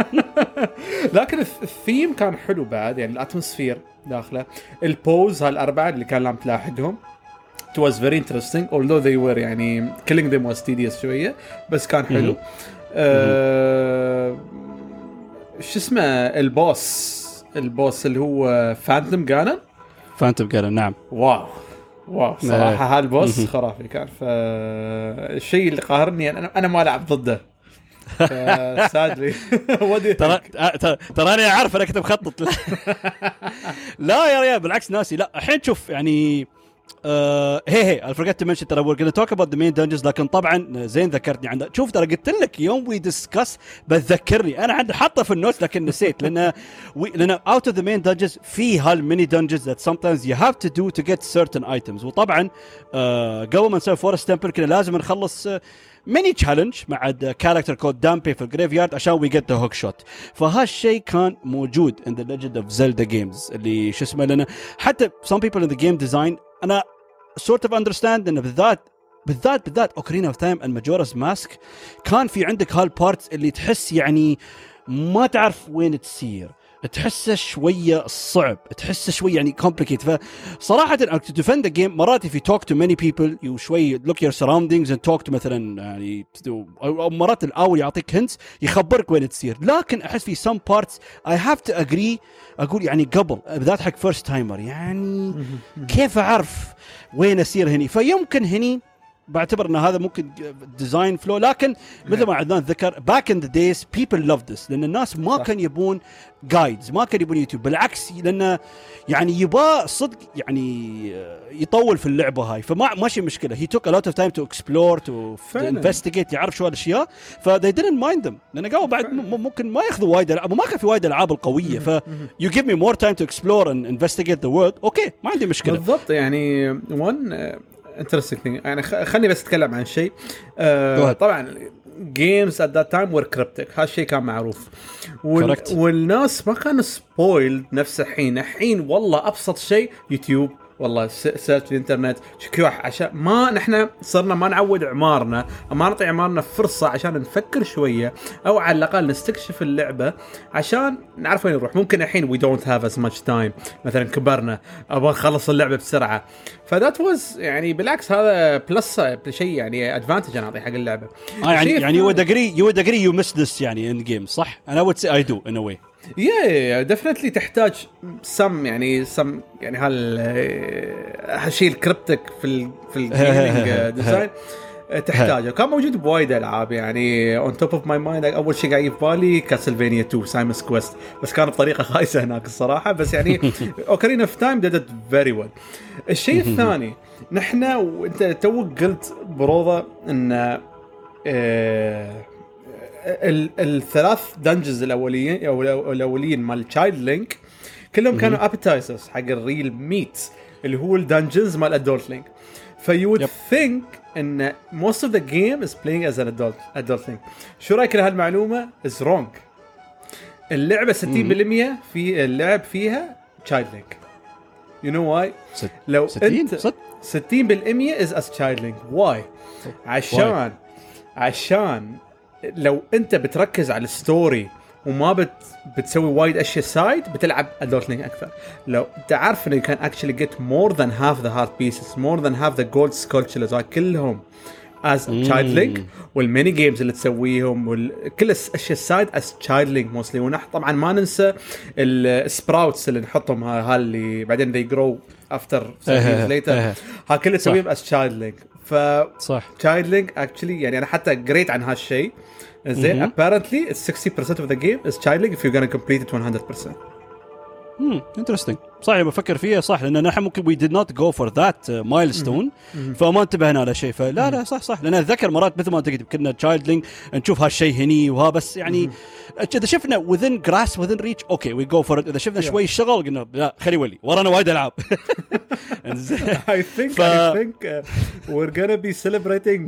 Speaker 2: لكن ال th- ال theme كان حلو بعد يعني ال atmosphere داخله. ال Poes هالأربعة اللي كان لام تلاحقهم it was very interesting although they were يعني killing them was tedious شوية بس كان حلو. آه شو اسمه؟ ال boss ال boss اللي هو Phantom Ganon
Speaker 1: Phantom Ganon نعم.
Speaker 2: Wow. Wow صراحة هال boss خرافي كان. فالشيء اللي قاهرني أنا أنا ما العب ضده. sadly
Speaker 1: ترى ترى ترى أنا عارف أنا كنت مخطط لا يا ريال بالعكس ناسي. لا الحين شوف يعني آه هي هي I forgot to mention ترى we're talk about the main dungeons لكن طبعا زين ذكرتني عنده شوف ترى قلت لك يوم we discuss بتذكرني أنا عندي حاطه في ال note لكن نسيت لأن لأن out of the main dungeons في هال mini dungeons that times you have to do to get certain items وطبعا آه قبل ما نسوي Forest Temple كنا لازم نخلص آه mini challenge مع character called Dampé في ال graveyard عشان we get the hookshot فهالشيء كان موجود in the Legend of Zelda games اللي شو اسمه لنا حتى some people in the game design أنا sort of understand انه بالذات بالذات بالذات Ocarina of Time ال Majora's Mask كان في عندك هالبارتس اللي تحس يعني ما تعرف وين تسير تحسه شوية صعب تحسه شوية يعني كومبليكيت فصراحة انك تدفند جيم مرات في توك تو ماني بيبل يو شوي لوك يور سراوندينجز اند توك تو مثلا يعني أو مرات الأول يعطيك هنتس يخبرك وين تصير. لكن أحس في سم بارتس اي هاف تو اجري أقول يعني قبل بالذات حق فيرست تايمر يعني كيف أعرف وين اسير هني؟ فيمكن هني بعتبر إن هذا ممكن design flaw لكن مثل ما عدنان ذكر back in the days people love this لأن الناس ما كان يبون guides ما كان يبون يوتيوب بالعكس لأن يعني يبغى صدق يعني يطول في اللعبة هاي فما ماشي مشكلة. هي took lot of time to explore to investigate يعرف شو الاشياء ف they didn't mind them لأن قالوا بعد ممكن ما ياخذوا وايد ألعاب وما كان في وايد ألعاب القوية ف you give me more time to explore and investigate the world okay ما عندي مشكلة.
Speaker 2: بالضبط يعني one interesting thing يعني خليني بس أتكلم عن شيء. آه طبعا games at that time were cryptic هالشيء كان معروف. وال... والناس ما كانوا spoiled نفس الحين. الحين والله أبسط شيء يوتيوب والله search في الانترنت شكوح عشان ما نحن صرنا ما نعود اعمارنا ما نعطي اعمارنا فرصة عشان نفكر شوية أو على الأقل نستكشف اللعبة عشان نعرف وين نروح. ممكن الحين we don't have as much time مثلا كبرنا أبغى نخلص اللعبة بسرعة. ف that was يعني بالعكس هذا plus شيء يعني advantage أنا أعطيه حق اللعبة.
Speaker 1: آه يعني يعني you agree you agree you miss this يعني in game صح؟ أنا would say I do in a way
Speaker 2: yeah definitely تحتاج سم يعني سم يعني هال هالشيء ال cryptic في ال في ال gaming design تحتاجه. كان موجود بوايد ألعاب يعني on top of my mind أول شيء قاعد في بالي Castlevania 2 Simon's Quest بس كان بطريقة خايسة هناك الصراحة. بس يعني Ocarina of Time did very well الشيء الثاني نحن وانت توك قلت بروضة إن آه الثلاث dungeons الاوليين أو الأوليين مال child Link كلهم كانوا appetizers حق ال real meat اللي هو ال dungeons مال adult Link ف you would think إن most of the game is playing as an adult adult Link شو رأيك لهالمعلومه is wrong اللعبة 60% في اللعب فيها child Link you know why لو 60 أنت 60% is is child Link why عشان عشان لو انت بتركز على ال story وما بت بتسوي وايد أشياء side بتلعب adult Link أكثر. لو أنت عارف إنه can actually get more than half the heart pieces more than half the gold Skulltulas كلهم as child Link وال mini games اللي تسويهم وكل الاشياء ال side as child Link mostly ونح طبعا ما ننسى ال sprouts اللي نحطهم ها اللي بعدين they grow after later ها كله تسويهم as child Link ف
Speaker 1: صح.
Speaker 2: child Link actually يعني أنا حتى قريت عن هالشيء. زين apparently it's 60% of the game is child Link if you're gonna complete it 100%
Speaker 1: امم interesting صح بفكر فيها صح لأن نحن ممكن we did not go for that milestone فما انتبهنا لشيء فلا لا صح صح. لأن أتذكر مرات مثل ما انت قلت كنا child Link نشوف هالشيء هني وها بس يعني إذا شفنا within grasp within reach okay we go for إذا شفنا شوي شغل قلنا لا خلي ولي ورانا وايد ألعاب.
Speaker 2: I think. I think uh, we're gonna be celebrating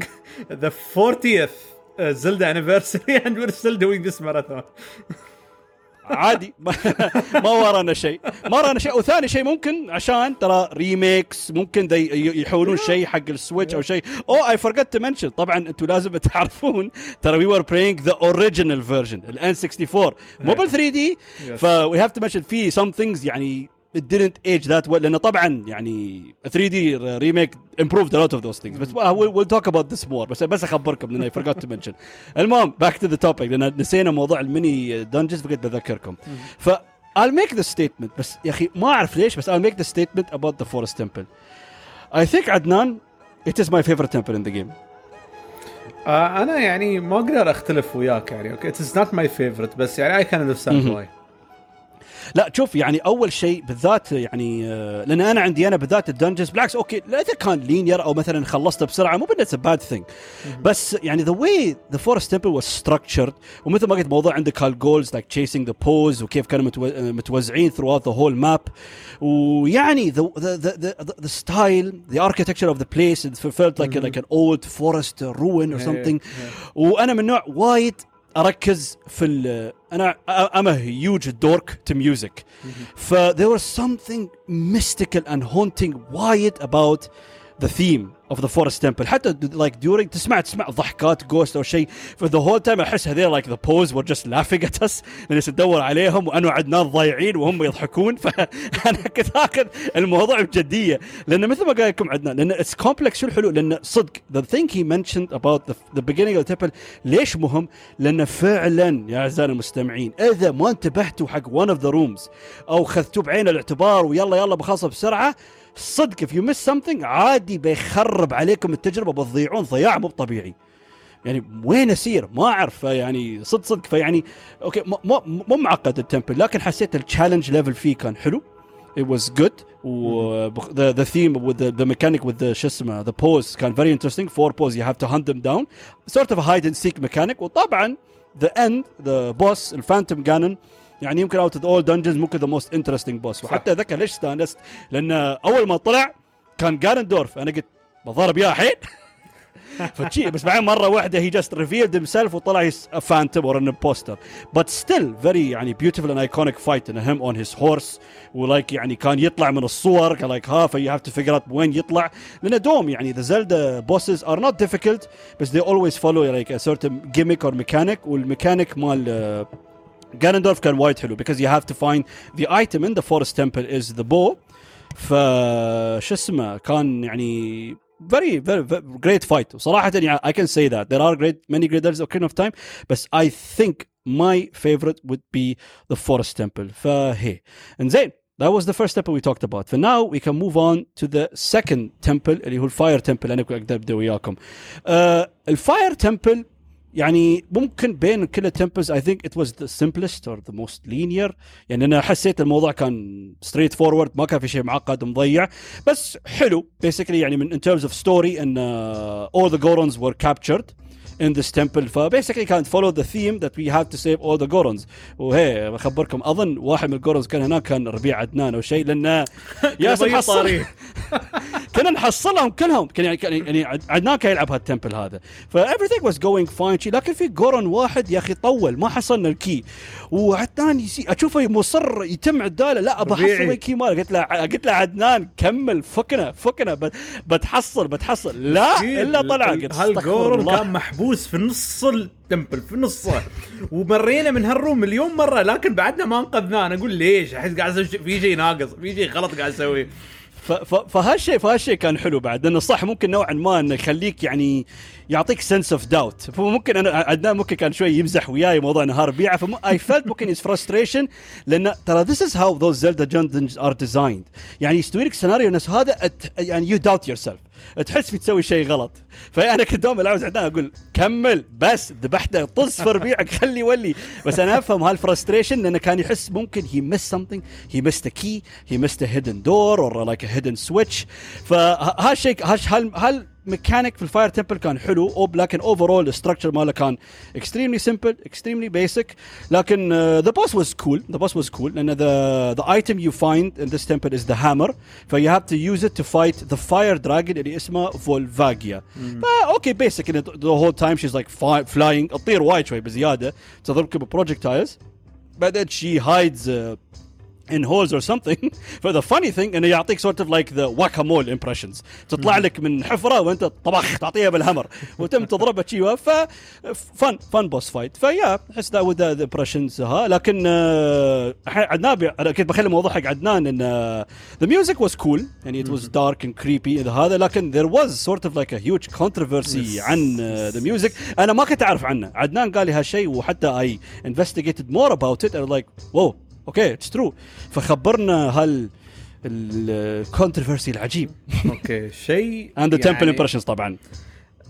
Speaker 2: the 40th Zelda anniversary and we're still doing this marathon.
Speaker 1: عادي. ما ورانا شيء. ما ورانا شيء. وثاني شيء ممكن عشان ترى remakes ممكن يحولون شيء حق ال Switch أو شيء. أو I forgot to mention طبعا أنتم لازم تعرفون ترى وي ور بلاينج ذا اوريجينال فيرجن الان 64 مو بال 3 دي فوي هاف تو منشن في سم ثينجز يعني didn't age that well لأنه طبعا يعني 3D remake improved a lot of those things بس we'll, we'll talk about this more بس بس اخبركم لأن I forgot to mention المهم back to the topic لأن نسينا موضوع ال mini dungeons فقلت بذكركم ف I'll make the statement بس يا أخي ما اعرف ليش بس I'll make the statement about the forest temple I think عدنان it is my favorite temple in the game
Speaker 2: آه أنا يعني ما أقدر اختلف وياك يعني أوكي it's not my favorite بس يعني I can
Speaker 1: understand.
Speaker 2: why
Speaker 1: لا شوف يعني أول شيء بالذات يعني آه، لأن أنا عندي أنا بالذات ال dungeons بالعكس أوكي لا إذا كان linear أو مثلا خلصته بسرعة مو بس bad thing بس يعني the way the forest temple was structured ومثل ما قلت موضوع عندك هال ghosts like chasing the Poes وكيف كانوا آه، متوزعين throughout the whole map ويعني the the the style the architecture of the place felt like like an old forest ruin or something. وأنا من نوع وايد اركز في ال انا I'm a huge dork to music ف there was something mystical and haunting وايد about the theme of the forest temple. حتى like during تسمع تسمع ضحكات جوست أو شيء. The whole time أحس هذول like the pose were just laughing at us. نجلس ندور عليهم وأنا وعدنان ضايعين وهم يضحكون. فأنا كنت آخذ الموضوع بجدية. لأن مثل ما قال لكم عدنان لأن it's complex شو الحلو لأن صدق thing he mentioned about the, the beginning of the temple ليش مهم؟ لأن فعلا يا أعزائي المستمعين إذا ما انتبهتوا حق one of the rooms أو خذتوه بعين الاعتبار ويلا يلا بخلصه بسرعة صدق if you miss something عادي بيخرب عليكم التجربه بتضيعون ضياع مو طبيعي يعني وين اسير ما اعرف يعني صدق صدق فيعني أوكي مو مو معقد ال temple لكن حسيت ال challenge level فيه كان حلو it was good و the, the theme with the, the mechanic with the شو اسمه the Poes كان very interesting four Poes you have to hunt them down sort of a hide and seek mechanic وطبعا the end the boss ال Phantom Ganon يعني يمكن out all dungeons ممكن the most interesting boss وحتى ذكر ليش استانست؟ لأن أول ما طلع كان Ganondorf أنا قلت بضرب يا حيل. فشي بس بعدين مرة واحدة he just revealed himself وطلع his phantom or an imposter بس still very يعني beautiful and iconic fight and him on his horse و like يعني كان يطلع من الصور like ها you have to figure out وين يطلع. لأن دوم يعني the Zelda bosses are not difficult بس they always follow like a certain gimmick or mechanic وال mechanic مال جانندورف كان وايد حلو because you have to find the item in the forest temple is the bow ف شو اسمه كان يعني very very, very great fight وصراحة يعني I can say that there are great many great Zelda Ocarina of Time بس I think my favorite would be the forest temple فهي انزين That was the first temple we talked about. For now, we can move on to the second temple اللي هو الفاير temple انا اقدر ابدا وياكم. Uh, الفاير temple يعني ممكن بين كل ال temples I think it was the simplest or the most linear يعني أنا حسيت الموضوع كان straightforward ما كان في شيء معقد مضيع. بس حلو basically يعني من in terms of story إن all the Gorons were captured in this temple ف basically كان follow the theme that we have to save all the Gorons وهي بخبركم أظن واحد من ال Gorons كان هناك كان ربيع عدنان أو شيء
Speaker 2: لأنه
Speaker 1: يا
Speaker 2: سمح
Speaker 1: كنا نحصلهم كلهم. كان يعني يعني عدنان كان يلعب هال temple هذا. ف everything was going fine. شي لكن في Goron واحد يا أخي طول ما حصلنا ال key. وعدنان يسي أشوفه مصر يتم عداله. لا ابى أحصل.
Speaker 2: ال
Speaker 1: key ماله. قلت له قلت له عدنان كمل فكنا فكنا بتحصل بتحصل. لا إلا طلع. قلت
Speaker 2: هال
Speaker 1: Goron.
Speaker 2: كان محبوس في نص ال temple في نصه ومرينا من هال room مليون مرة. لكن بعدنا ما انقذناه. أنا أقول ليش؟ أحس قاعد أسوي في شيء ناقص في شيء غلط قاعد
Speaker 1: أسويه. فهالشيء فهالشيء كان حلو بعد لأنه صح ممكن نوعا ما إنه يخليك يعني يعطيك sense of doubt فممكن أنا عدنان ممكن كان شوي يمزح وياي موضوع إنه ربيعه ف I felt ممكن is frustration لأن ترى this is how those Zelda dungeons are designed يعني يستوي لك سيناريو الناس هذا يعني you doubt yourself تحس في تسوي شيء غلط. فأنا كنت دوم ألعب عدنان أقول كمل بس ذبحته طز في ربيعك خلي ولي. بس أنا أفهم هال frustration لأنه كان يحس ممكن he missed a key he missed a hidden door or like a hidden switch. فهالشيء هال ميكانيك في ال fire temple كان حلو أو لكن overall ال structure ماله كان extremely simple extremely basic لكن uh, the boss was cool the boss was cool لأن the the item you find in this temple is the hammer ف you have to use it to fight the fire dragon اللي اسمه فولفاجيا فا أوكي the whole time she's like fi- flying تطير وايد شوي بزياده تضربك ب projectiles بعدين she hides uh, in holes or something ف the funny thing انه يعطيك sort of like the whack-a-mole impressions تطلع لك من حفره وانت طاخ تعطيها بال hammer وتم تضربها شي ف fun fun boss fight ف yeah احس ذا وذ ذا impressions ها لكن آه، عدنان أنا كنت بخلي الموضوع حق عدنان ان the music was cool يعني it was dark and creepy إذا هذا لكن there was sort of like a huge controversy عن uh, the music أنا ما كنت اعرف عنه عدنان قال لي هالشيء وحتى I investigated more about it and like wow أوكي it's true فخبرنا هال ال controversy العجيب.
Speaker 2: أوكي شيء
Speaker 1: the temple
Speaker 2: يعني
Speaker 1: impressions طبعا.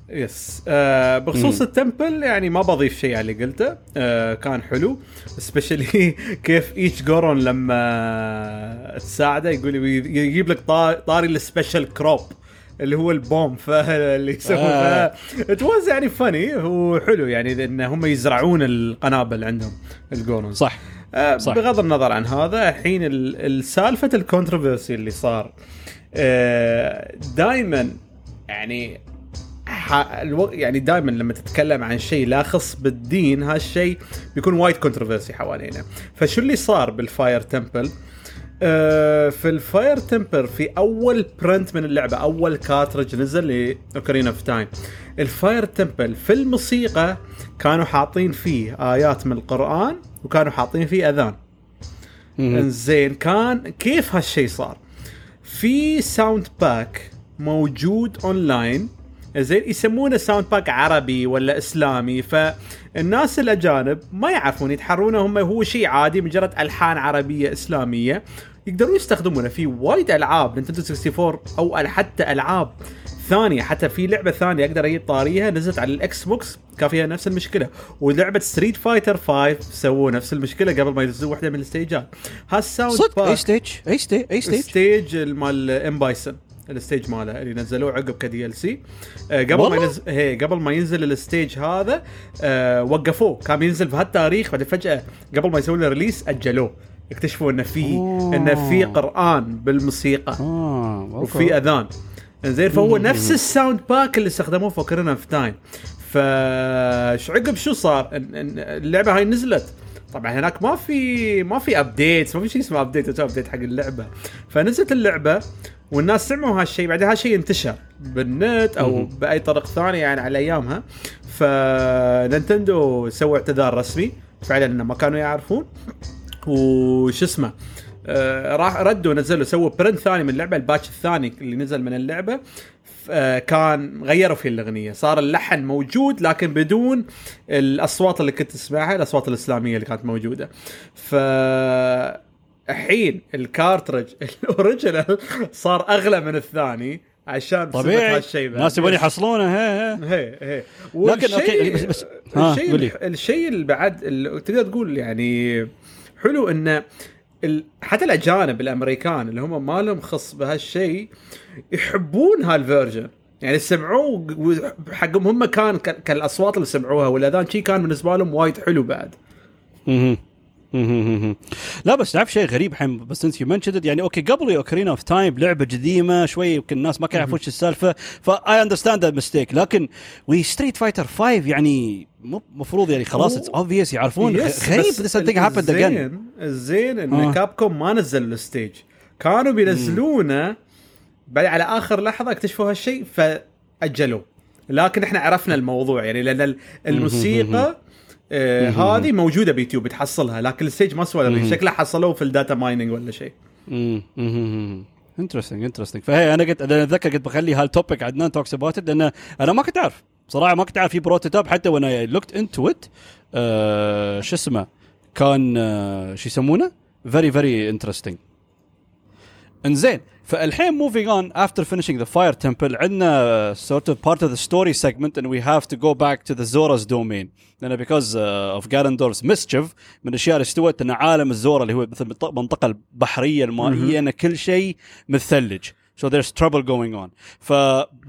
Speaker 2: yes آه بخصوص.
Speaker 1: ال
Speaker 2: temple يعني ما بضيف شيء على اللي قلته. آه كان حلو. especially كيف each Goron لما تساعده يقول يجيب لك طا- طاري ال special crop اللي هو ال bomb فاللي يسوون
Speaker 1: آه.
Speaker 2: it was يعني funny هو حلو يعني إن هم يزرعون القنابل عندهم ال Goron
Speaker 1: صح.
Speaker 2: آه،
Speaker 1: صح.
Speaker 2: بغض النظر عن هذا الحين ال- السالفه ال controversy اللي صار دائما يعني. يعني دائما لما تتكلم عن شيء لا يخص بالدين هالشيء بيكون وايد controversy حوالينا فشو اللي صار بال Fire Temple آه في ال Fire Temple في أول print من اللعبة أول cartridge نزل ل Ocarina of Time ال Fire Temple في الموسيقى كانوا حاطين فيه آيات من القرآن وكانوا حاطين فيه
Speaker 1: أذان.
Speaker 2: زين كان كيف هالشيء صار؟ في sound pack موجود اونلاين زين يسمونه sound pack عربي ولا إسلامي فالناس الأجانب ما يعرفون يتحرونه هم هو شيء عادي مجرد ألحان عربية إسلامية يقدرون يستخدمونه في وايد ألعاب Nintendo 64 أو حتى ألعاب ثانية. حتى في لعبة ثانية أقدر أجيب طاريها نزلت على ال Xbox كان فيها نفس المشكلة. ولعبة Street Fighter 5 سووا نفس المشكلة قبل ما ينزلوا واحدة من ال stageات.
Speaker 1: هال sound
Speaker 2: صدق
Speaker 1: أي stage أي stage أي
Speaker 2: stage stage مال M. Bison ال stage ماله اللي نزلوه عقب ك DLC قبل ما؟ ينزل هي قبل ما ينزل ال stage هذا آه وقفوه. كان بينزل في هالتاريخ بعدين فجأة قبل ما يسوون له release أجلوه. اكتشفوا انه في. انه في قرآن بالموسيقى.
Speaker 1: آه
Speaker 2: وفي أذان. زين فهو نفس ال sound pack اللي استخدموه في Ocarina of Time. فش عقب شو صار؟ اللعبة هاي نزلت. طبعا هناك ما في ما في updates ما في شيء اسمه update update حق اللعبة. فنزلت اللعبة والناس سمعوا هالشيء بعدين هالشيء انتشر بالنت
Speaker 1: أو.
Speaker 2: بأي طريق ثاني يعني على ايامها ف Nintendo سووا اعتذار رسمي فعلا إنه ما كانوا يعرفون. وش اسمه آه راح ردوا نزلوا سووا print ثاني من اللعبة ال patch الثاني اللي نزل من اللعبة آه كان غيروا فيه الأغنية صار اللحن موجود لكن بدون الأصوات اللي كنت تسمعها الأصوات الإسلامية اللي كانت موجودة ف الحين ال cartridge ال original صار أغلى من الثاني عشان
Speaker 1: طبيعي
Speaker 2: هالشيء.
Speaker 1: الناس يبون يحصلونه هي هي
Speaker 2: هي هي
Speaker 1: لكن
Speaker 2: والشيء-
Speaker 1: بس- بس-
Speaker 2: الشيء
Speaker 1: قولي.
Speaker 2: الشيء اللي بعد تقدر تقول يعني حلو انه حتى الأجانب الأمريكان اللي هم ما لهم خص بهالشيء يحبون هال version يعني سمعوه حقهم هم كان كالأصوات اللي سمعوها والاذان شي كان بالنسبة لهم وايد حلو بعد
Speaker 1: مهم. لا بس تعرف شيء غريب حين بس انت you يعني okay قبل Ocarina of Time لعبة قديمه شوي يمكن الناس ما كانوا يعرفون شو السالفة ف I understand that mistake لكن with Street Fighter 5 يعني مو المفروض يعني خلاص it's obvious يعرفون غريب this thing happened again.
Speaker 2: الزين إن
Speaker 1: آه.
Speaker 2: Capcom ما نزلوا ال stage. كانوا بينزلونه بعد على آخر لحظة اكتشفوا هالشيء فاجلوه لكن إحنا عرفنا الموضوع يعني لأن ال- الموسيقى آه هذه موجودة بيوتيوب تحصلها لكن ال stage ما سوى. شكله حصلوه في ال data mining ولا شيء.
Speaker 1: interesting interesting فهي أنا قلت أنا أتذكر قلت بخلي هال topic عدنان talks about لأن أنا ما كنت أعرف. صراحة ما كنت أعرف. في prototype حتى وأنا looked into it شو اسمه؟ كان آه، شو يسمونه؟ very very interesting إنزين. فالحين moving on after finishing the Fire Temple عندنا sort of part of the story segment and we have to go back to the Zora's domain. لأن because uh, of Ganondorf's mischief من الأشياء اللي استوت ان عالم ال Zora اللي هو مثل المنطقة البحرية المائية ان كل شيء متثلج. So there's trouble going on. ف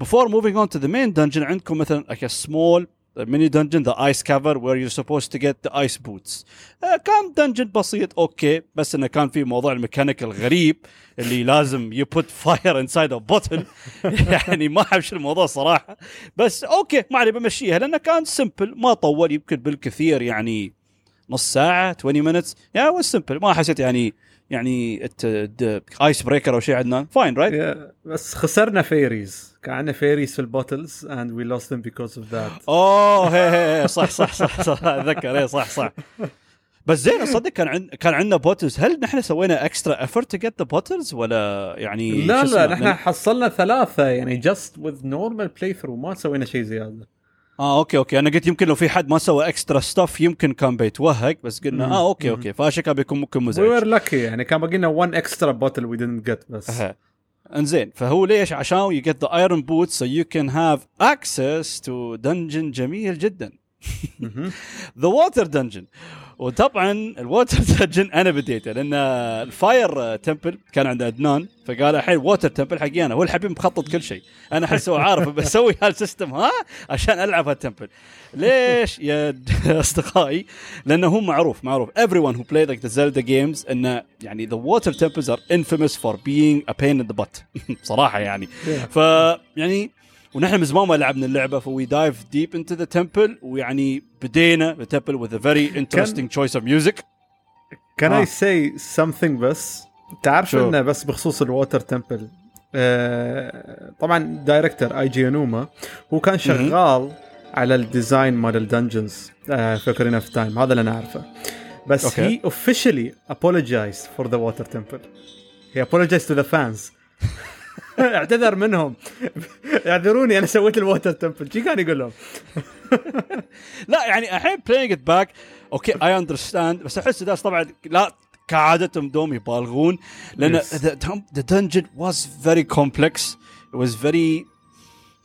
Speaker 1: before moving on to the main dungeon عندكم مثلا like a small dungeon the ice cavern where you're supposed to get the iron boots. آه، كان dungeon بسيط okay بس إنه كان في موضوع الميكانيك الغريب اللي لازم you put fire inside a bottle. يعني ما اعرف شو الموضوع صراحة. بس okay ما علي بمشيها لأنه كان simple ما طول يمكن بالكثير يعني نص ساعة 20 minutes. يعني was simple ما حسيت يعني يعني ice breaker أو شيء عندنا fine
Speaker 2: right بس خسرنا fairies كان عندنا fairies في ال bottles and we lost them because of that.
Speaker 1: اوه هي هي صح صح صح صح. أتذكر. اي صح صح. بس زين صدق كان عند كان عندنا bottles هل نحن سوينا extra effort to get the bottles ولا يعني
Speaker 2: لا لا؟ نحن حصلنا ثلاثة يعني just with normal playthrough ما سوينا شيء زيادة.
Speaker 1: آه okay okay أنا قلت يمكن لو في حد ما سوى extra stuff يمكن كان بيتوهق بس قلنا
Speaker 2: مم.
Speaker 1: آه
Speaker 2: okay.
Speaker 1: okay فعشان كان بيكون ممكن مزعج
Speaker 2: were lucky يعني كان باقي لنا one extra bottle we didn't get بس
Speaker 1: أها. إنزين فهو ليش عشان you get the iron boots so you can have access to dungeon جميل جدا. the water dungeon وطبعا ال water dungeon أنا بديته لأن ال Fire Temple كان عند عدنان فقال الحين Water Temple حقي أنا هو الحبيب مخطط كل شيء. أنا أحس هو عارف بسوي هال system ها؟ عشان ألعب هال temple ليش يا أصدقائي؟ لأنه هو معروف معروف. Everyone who played like the Zelda games انه يعني the water temples are infamous for being a pain in the butt. بصراحه يعني. ف يعني ونحن من زمان ما لعبنا اللعبة ف we dive deep into the temple ويعني بدينا ال temple with a very interesting choice of music.
Speaker 2: Can
Speaker 1: uh.
Speaker 2: I say something بس؟ تعرف
Speaker 1: شو؟
Speaker 2: إنه بس بخصوص ال Water Temple آه طبعا director Eiji Aonuma هو كان شغال على ال design مال ال dungeons آه في Ocarina of Time هذا اللي أنا أعرفه. بس. he officially apologized for the water temple. he apologized to the fans. اعتذر منهم. اعذروني أنا سويت ال Water Temple شي كان يقول لهم
Speaker 1: لا يعني الحين playing it back okay I understand بس أحس ناس طبعا لا كعادتهم دوم يبالغون لأن dungeon was very complex. It was very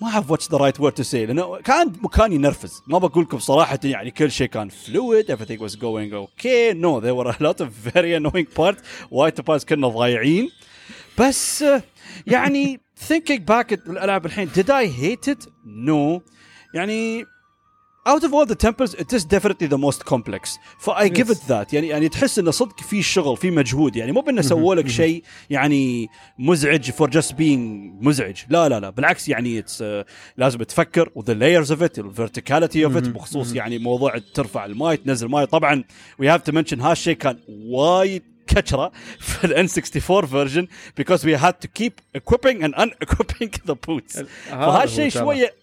Speaker 1: ما أعرف what's the right word to say لأنه كان مكان ينرفز. ما بقول لكم صراحة يعني كل شيء كان fluid everything was going okay. No there were a lot of very annoying parts. وايد parts كنا ضايعين. بس يعني back at الألعاب الحين did I hate it? No. يعني out of all the temples it is definitely the most complex. ف I give it that. يعني يعني تحس إنه صدق في شغل في مجهود. يعني مو بإنه سووا لك شيء يعني مزعج for just being مزعج. لا لا لا. بالعكس يعني it's, uh, لازم تفكر و the layers of it ال verticality of it بخصوص يعني موضوع ترفع الماي تنزل ماي طبعا we have to mention هالشيء كان وايد كشره في ال N64 version because we had to keep equipping and unequipping the boots. فهالشيء. شوية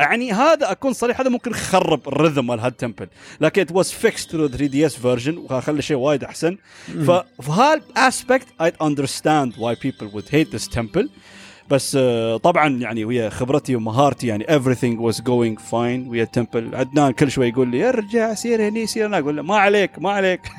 Speaker 1: يعني هذا أكون صريح هذا ممكن يخرب الرذم مال هالتمبل لكن it was fixed through 3DS version وخلى شيء وايد أحسن. ففي هالاسبكت I understand why people would hate this temple. بس آه، طبعا يعني ويا خبرتي ومهارتي يعني everything was going fine ويا التمبل عدنان كل شوي يقول لي ارجع سير هني سير هنا أقول له ما عليك ما عليك.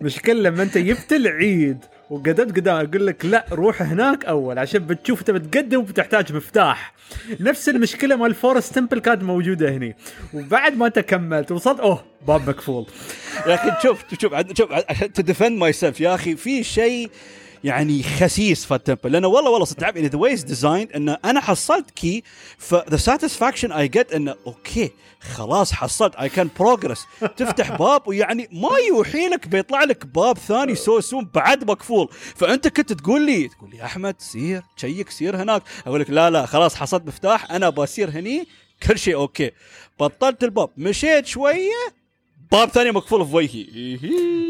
Speaker 2: مشكلة لما انت جبت العيد وقدمت قدام أقول لك لا روح هناك أول عشان بتشوف انت بتقدم وبتحتاج مفتاح. نفس المشكلة مال Forest Temple كانت موجودة هني. وبعد ما انت كملت وصلت أوه باب مقفول.
Speaker 1: يا أخي شوف شوف شوف to defend myself يا أخي في شيء يعني خسيس في ال temple. لأنه والله والله صدق يعني the way it's designed انه أنا حصلت key ف the satisfaction I get انه okay خلاص حصلت I can progress تفتح باب ويعني ما يوحي لك بيطلع لك باب ثاني so soon بعد مقفول. فأنت كنت تقول لي تقول لي أحمد سير check سير هناك. أقول لك لا لا خلاص حصلت مفتاح أنا بصير هني كل شيء okay. بطلت الباب مشيت شوية باب ثاني مقفول في وجهي.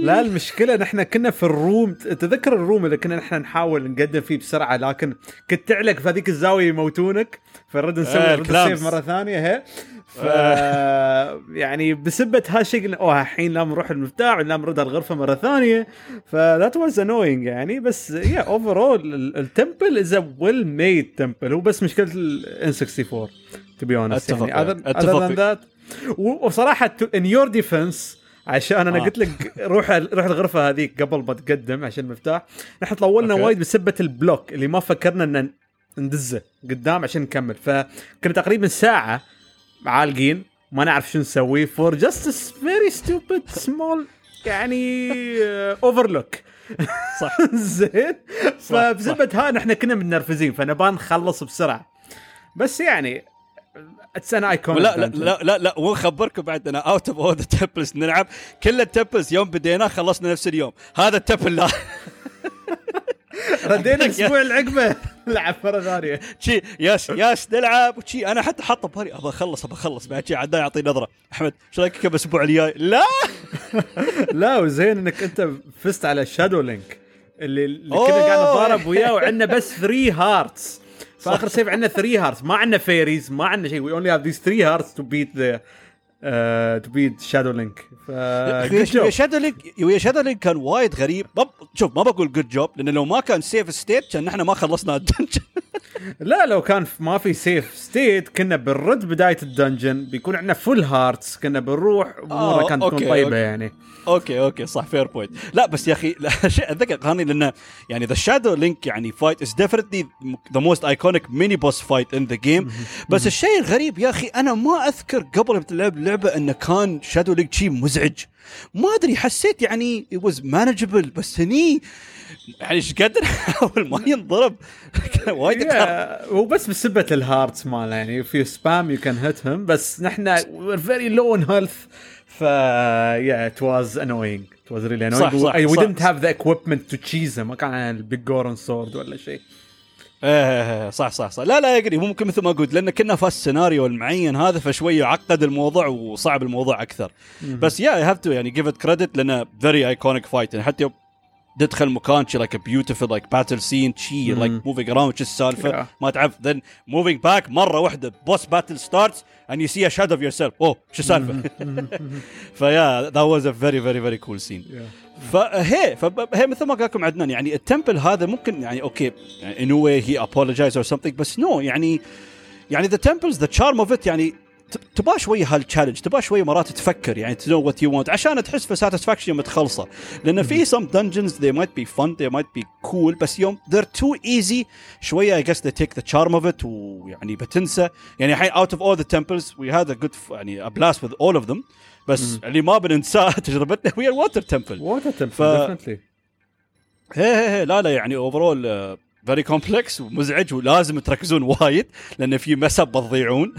Speaker 2: لا المشكلة نحن كنا في ال room. تذكر ال room اللي كنا نحن نحاول نقدم فيه بسرعة لكن كنت تعلق في هذيك الزاوية يموتونك. فنرد نسوي
Speaker 1: آه،
Speaker 2: رد.
Speaker 1: ال
Speaker 2: save مرة ثانية هي ف يعني بسبة هالشيء قلنا أوه الحين لازم نروح المفتاح ولازم نرد على الغرفة مرة ثانية. ف that was annoying يعني بس yeah overall ال temple is a well made temple هو بس مشكلة ال N64 to be
Speaker 1: honest
Speaker 2: يعني. than
Speaker 1: في-
Speaker 2: that وصراحه in your defense عشان أنا
Speaker 1: آه.
Speaker 2: قلت لك روح روح الغرفة هذيك قبل ما تقدم عشان المفتاح نحن طولنا. وايد بسبة ال block اللي ما فكرنا إن ندزه قدام عشان نكمل. فكنا تقريبا ساعة عالقين ما نعرف شو نسوي. فور جاست فيري ستوبid سمول يعني overlook
Speaker 1: صح.
Speaker 2: زين. فبسبة هاي نحن كنا متنرفزين فنبغى نخلص بسرعة. بس يعني it's an icon
Speaker 1: لا لا لا لا, لا ونخبركم بعد أنا out of all temples نلعب. كل ال temples يوم بدينا خلصنا نفس اليوم. هذا ال temple لا.
Speaker 2: ردينا الأسبوع العقبة. لعب مرة ثانية.
Speaker 1: شي ياس ياس نلعب. وشي أنا حتى حاطه ببالي ابى أخلص ابى أخلص. بعد شي عدنان يعطي نظرة. أحمد شو رأيك كم الأسبوع الجاي؟ لا!
Speaker 2: لا وزين إنك أنت فزت على Shadow Link اللي, اللي كنا. قاعد نتضارب وياه وعندنا بس 3 hearts ف اخر save عندنا 3 hearts ما عندنا fairies ما عندنا شيء. we only have these 3 hearts to beat the to beat Shadow Link ف
Speaker 1: ويا Shadow Link ويا Shadow Link كان وايد غريب. شوف ما بقول good job لأن لو ما كان save state كان نحن ما خلصنا ال dungeon
Speaker 2: لا لو كان ما في save state كنا بنرد بداية ال dungeon بيكون عندنا full hearts كنا بنروح أمورنا
Speaker 1: آه،
Speaker 2: كانت تكون طيبة
Speaker 1: okay.
Speaker 2: يعني.
Speaker 1: okay okay صح fair point لا بس يا أخي أتذكر قهرني لأنه يعني the Shadow Link يعني fight is definitely the most iconic mini boss fight in the game بس الشيء الغريب يا أخي أنا ما أذكر قبل تلعب اللعبه انه كان Shadow Link شيء مزعج. ما أدري حسيت يعني it was manageable بس هني يعني إيش قد نحاول ما ينضرب. كان وايد.
Speaker 2: Yeah, هو بس بسبة ال hearts ماله يعني في spam you can hit him بس نحن we're very low in health ف it was really annoying.
Speaker 1: صح، صح،
Speaker 2: we
Speaker 1: صح.
Speaker 2: didn't have the equipment to cheese him. ما كان ال Biggoron Sword ولا شيء.
Speaker 1: إيه صح صح صح. لا لا I agree ممكن مثل ما قلت لأن كنا في السيناريو المعين هذا فشويه عقد الموضوع وصعب الموضوع أكثر. بس you have to يعني give it credit لأنه very iconic fight يعني حتى تدخل مكان شي like beautiful like battle scene شي like moving around شو
Speaker 2: السالفة.
Speaker 1: ما تعرف. then moving back مرة واحدة boss battle starts and you see a shadow of yourself. اوه شو السالفة. ف yeah that was a very very very cool scene. فهي فهي مثل ما قال لكم عدنان يعني ال temple هذا ممكن يعني okay in a way he apologized or something بس no يعني يعني the temple's the charm of it يعني تبغى شوية هال challenge تبغى شوية مرات تفكر يعني to know what you want عشان تحس في satisfaction يوم تخلصه. لأن في some dungeons they might be fun they might be cool بس يوم they're too easy شوية I guess they take the charm off it ويعني بتنسى. يعني الحين out of all the temples we had a good يعني a blast with all of them بس اللي ما بننساه تجربتنا هي ال water
Speaker 2: temple. water temple
Speaker 1: ف-
Speaker 2: definitely
Speaker 1: هي هي هي. لا لا يعني overall very complex ومزعج ولازم تركزون وايد لأن في mess up بتضيعون.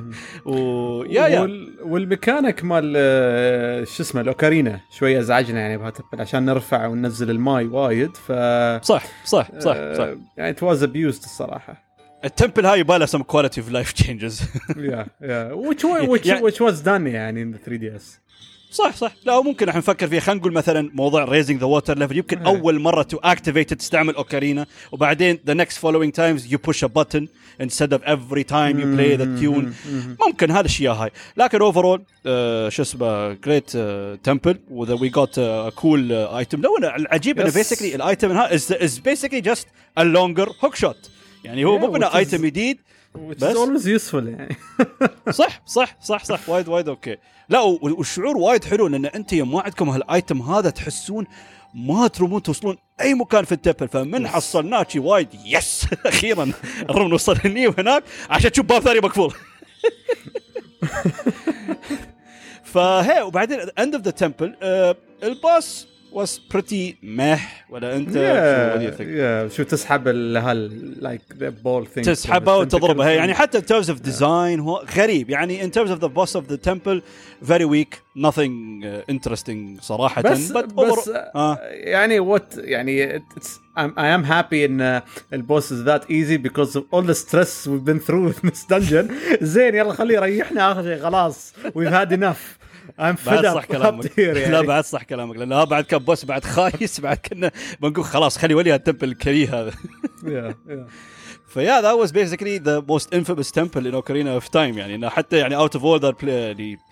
Speaker 1: و yeah yeah
Speaker 2: وال... والميكانيك مال آه، شو اسمه الأوكارينا شوية أزعجنا يعني بهال temple عشان نرفع وننزل الماي وايد ف
Speaker 1: صح صح صح صح.
Speaker 2: آه، يعني it was abused الصراحة.
Speaker 1: ال temple هاي يبغى له some quality of life changes
Speaker 2: yeah yeah which wa- which
Speaker 1: يعني-
Speaker 2: يعني in the 3DS
Speaker 1: صح صح. لا ممكن إحنا نفكر فيها. خلينا نقول مثلا موضوع raising the water level يمكن
Speaker 2: إيه.
Speaker 1: أول مرة to activate تستعمل اوكارينا وبعدين the next following times you push a button instead of every time you play the tune. ممكن هذا الشيء هاي. لكن overall شو اسمه great temple و the we got cool item لو العجيب
Speaker 2: إنه.
Speaker 1: basically ال item is is basically just a longer hookshot يعني هو مو
Speaker 2: is-
Speaker 1: item جديد بس-
Speaker 2: always useful يعني.
Speaker 1: صح صح صح صح وايد وايد أوكي. لا والشعور وايد حلو لأن أنت يوم ما عندكم هال item هذا تحسون ما ترمون توصلون أي مكان في ال temple فمن حصلناه شي وايد yes أخيرا نرم نوصل هني وهناك عشان تشوف باب ثاني مقفول. فهي وبعدين end of the temple الباص was pretty meh ولا انت شو- what do you
Speaker 2: yeah,
Speaker 1: think؟
Speaker 2: yeah. شو تسحب ال- هال like the ball thing
Speaker 1: تسحبها وتضربها يعني حتى in terms of design هو غريب يعني in terms of the boss of the temple very weak nothing uh, interesting صراحة
Speaker 2: بس
Speaker 1: but
Speaker 2: بس
Speaker 1: over- آه.
Speaker 2: يعني وات يعني it's I'm, I am happy ان البوس is that easy because of all the stress we've been through in this dungeon زين يلا خليه يريحنا اخر شيء خلاص we've had enough I'm fed
Speaker 1: بعد صح كلامك
Speaker 2: يعني.
Speaker 1: لا بعد صح كلامك لأن بعد كان boss بعد خايس بعد كنا بنقول خلاص خل يولي ال temple الكريه هذا. فيا ذات واز بيسكلي ذا موست انفيمous تمبل ان اوكارينا اوف تايم يعني انه حتى يعني اوت اوف اول ذا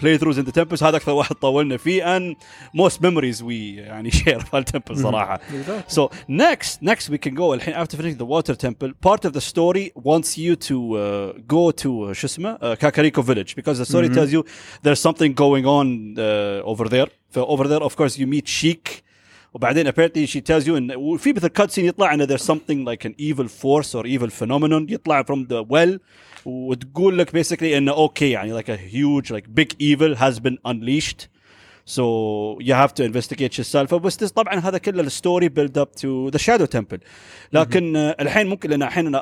Speaker 1: بلاي ثروز ان ذا تمبلز هذا اكثر واحد طولنا فيه ان موست ميموريز وي يعني شير في التمبل صراحه
Speaker 2: Exactly.
Speaker 1: So next, next we can go. الحين after finishing the water temple, part of the story wants you to uh, go to uh, شو اسمه uh, Kakariko village because the story tells you there's something going on uh, over there. ف over there of course you meet Sheik. وبعدين apparently she tells you إن وفي مثل cut scene يطلع إن there's something like an evil force or evil phenomenon يطلع from the well وتقول لك basically انه okay يعني like a huge like big evil has been unleashed. So you have to investigate شو السالفه بس this طبعا هذا كله الستوري بيلد اب تو ذا شادو تمبل لكن آه، الحين ممكن لأن الحين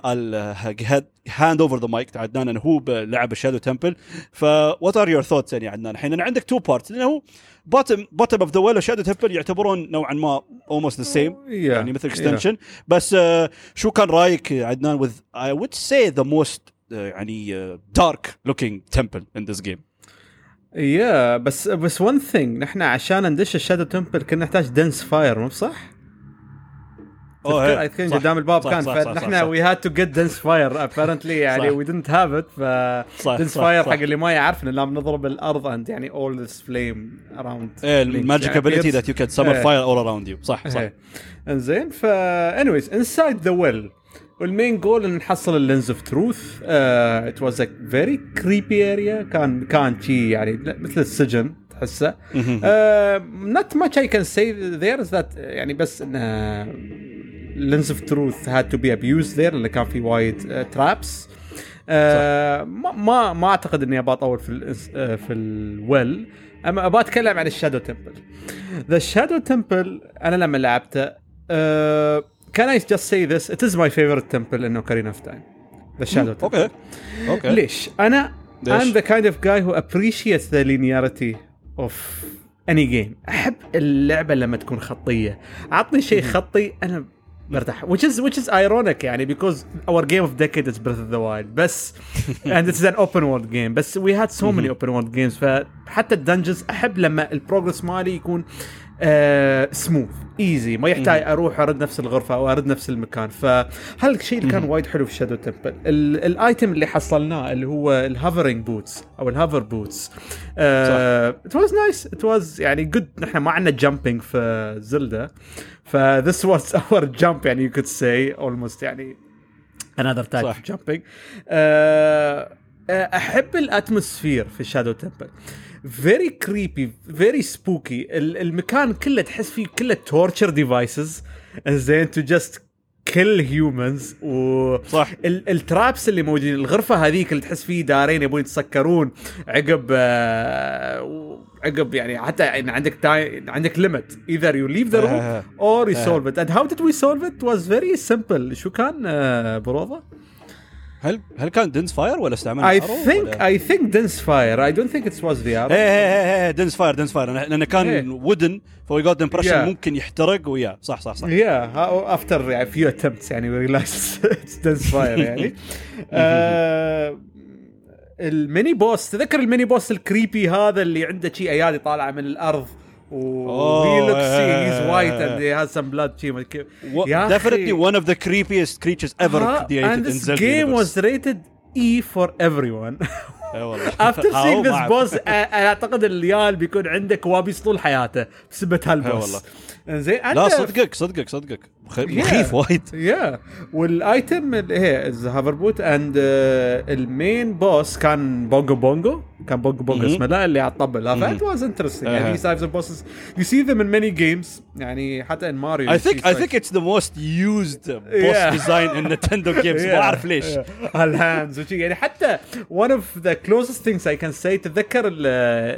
Speaker 1: hand over the mic عدنان انه هو لعب ال shadow temple ف what are your thoughts يعني عدنان؟ الحين أنا عندك two parts لأنه هو bottom bottom of the well و shadow temple يعتبرون نوعا ما the same
Speaker 2: Yeah,
Speaker 1: يعني مثل
Speaker 2: yeah.
Speaker 1: extension بس آه، شو كان رأيك عدنان I would say the most آه، يعني dark looking temple in this game
Speaker 2: yeah بس بس one thing نحن عشان ندش ال shadow temple كنا نحتاج Din's Fire مو صح؟
Speaker 1: أوه،
Speaker 2: اي.
Speaker 1: think.
Speaker 2: قدام الباب كان فنحن. we had to get Din's Fire apparently يعني. we didn't have it ف Din's
Speaker 1: Fire.
Speaker 2: حق اللي ما يعرف لازم نضرب الأرض and يعني all this flame around
Speaker 1: إيه ال magic ability that you can summon
Speaker 2: إيه.
Speaker 1: fire all around you صح صح
Speaker 2: إنزين ف anyways inside the well وال main goal إن نحصل ال Lens of Truth it was a very creepy area كان كان شي يعني مثل السجن تحسه not much I can say there is that يعني بس إنه Lens of Truth had to be abused there لأنه كان في وايد traps آه ما ما ما أعتقد إني أبغى اطول في ال في ال well. أما أبغى أتكلم عن ال shadow temple the shadow temple أنا لما لعبته can I just say this? It is my favorite temple in Ocarina of Time. The shadow temple.
Speaker 1: أوكي أوكي
Speaker 2: ليش؟ أنا
Speaker 1: ليش؟
Speaker 2: I'm the kind of guy who appreciates the linearity of any game. أحب اللعبة لما تكون خطية. عطني شيء خطي أنا برتاح which is which is ironic يعني because our game of decade is Breath of the Wild بس and it's an open world game بس we had so many open world games فحتى الدنجنز احب لما البروجرس مالي يكون smooth easy ما يحتاج أروح أرد نفس الغرفة أو أرد نفس المكان. فهذا الشيء اللي كان وايد حلو في shadow temple ال item اللي حصلناه اللي هو ال hovering boots أو ال hover boots it was nice it was يعني good نحن ما عندنا jumping في زلدا ف this was our jump يعني you could say almost يعني another type
Speaker 1: صح.
Speaker 2: of jumping. آه، آه، أحب ال atmosphere في shadow temple very creepy very spooky المكان كله تحس فيه كله torture devices زين to just kill humans و
Speaker 1: صح.
Speaker 2: ال- traps اللي موجودين الغرفة هذيك اللي تحس فيه دارين يبون يتسكرون. عقب آه، عقب يعني حتى يعني عندك ti- عندك limit either you leave the
Speaker 1: room.
Speaker 2: or you solve it and how did we solve it was very simple شو كان آه، بروضة؟
Speaker 1: هل هل كان Din's Fire ولا استعملنا؟
Speaker 2: I think Din's Fire. I don't think it was the arrow.
Speaker 1: إيه إيه إيه Din's Fire Din's Fire لأنه كان
Speaker 2: إيه.
Speaker 1: و then ف we got impression
Speaker 2: Yeah.
Speaker 1: ممكن يحترق و yeah صح صح
Speaker 2: صح how- after يعني few attempts يعني it's Din's Fire يعني. آه، ال mini boss تذكر ال mini boss ال creepy هذا اللي عنده شي أيادي طالعة من الأرض و
Speaker 1: Oh,
Speaker 2: he looks
Speaker 1: yeah.
Speaker 2: he's white and he has some blood شي. يا أخي.
Speaker 1: definitely one of the creepiest creatures ever
Speaker 2: ها،
Speaker 1: created
Speaker 2: and
Speaker 1: in
Speaker 2: this
Speaker 1: Zelda
Speaker 2: game
Speaker 1: universe.
Speaker 2: was rated E for everyone.
Speaker 1: إيه والله.
Speaker 2: After
Speaker 1: how
Speaker 2: seeing this
Speaker 1: معك.
Speaker 2: boss أ- أنا اعتقد الريال بيكون عنده كوابيس طول حياته
Speaker 1: إيه
Speaker 2: هال
Speaker 1: boss.
Speaker 2: زين
Speaker 1: لا صدقك صدقك صدقك مخيف وايد.
Speaker 2: yeah وال item اللي هي ال hover boot and ال main boss كان بونجو بونجو. كان بونجو بونجو. اسمه. لا اللي على الطبل. هذا it was interesting. يعني these types of bosses. You see them in many games. يعني حتى in Mario
Speaker 1: I
Speaker 2: you see
Speaker 1: think I
Speaker 2: such-
Speaker 1: think it's the most used boss
Speaker 2: Yeah.
Speaker 1: design in Nintendo games. ما اعرف ليش.
Speaker 2: ال hands وشي يعني حتى one of the closest things I can say تتذكر ال-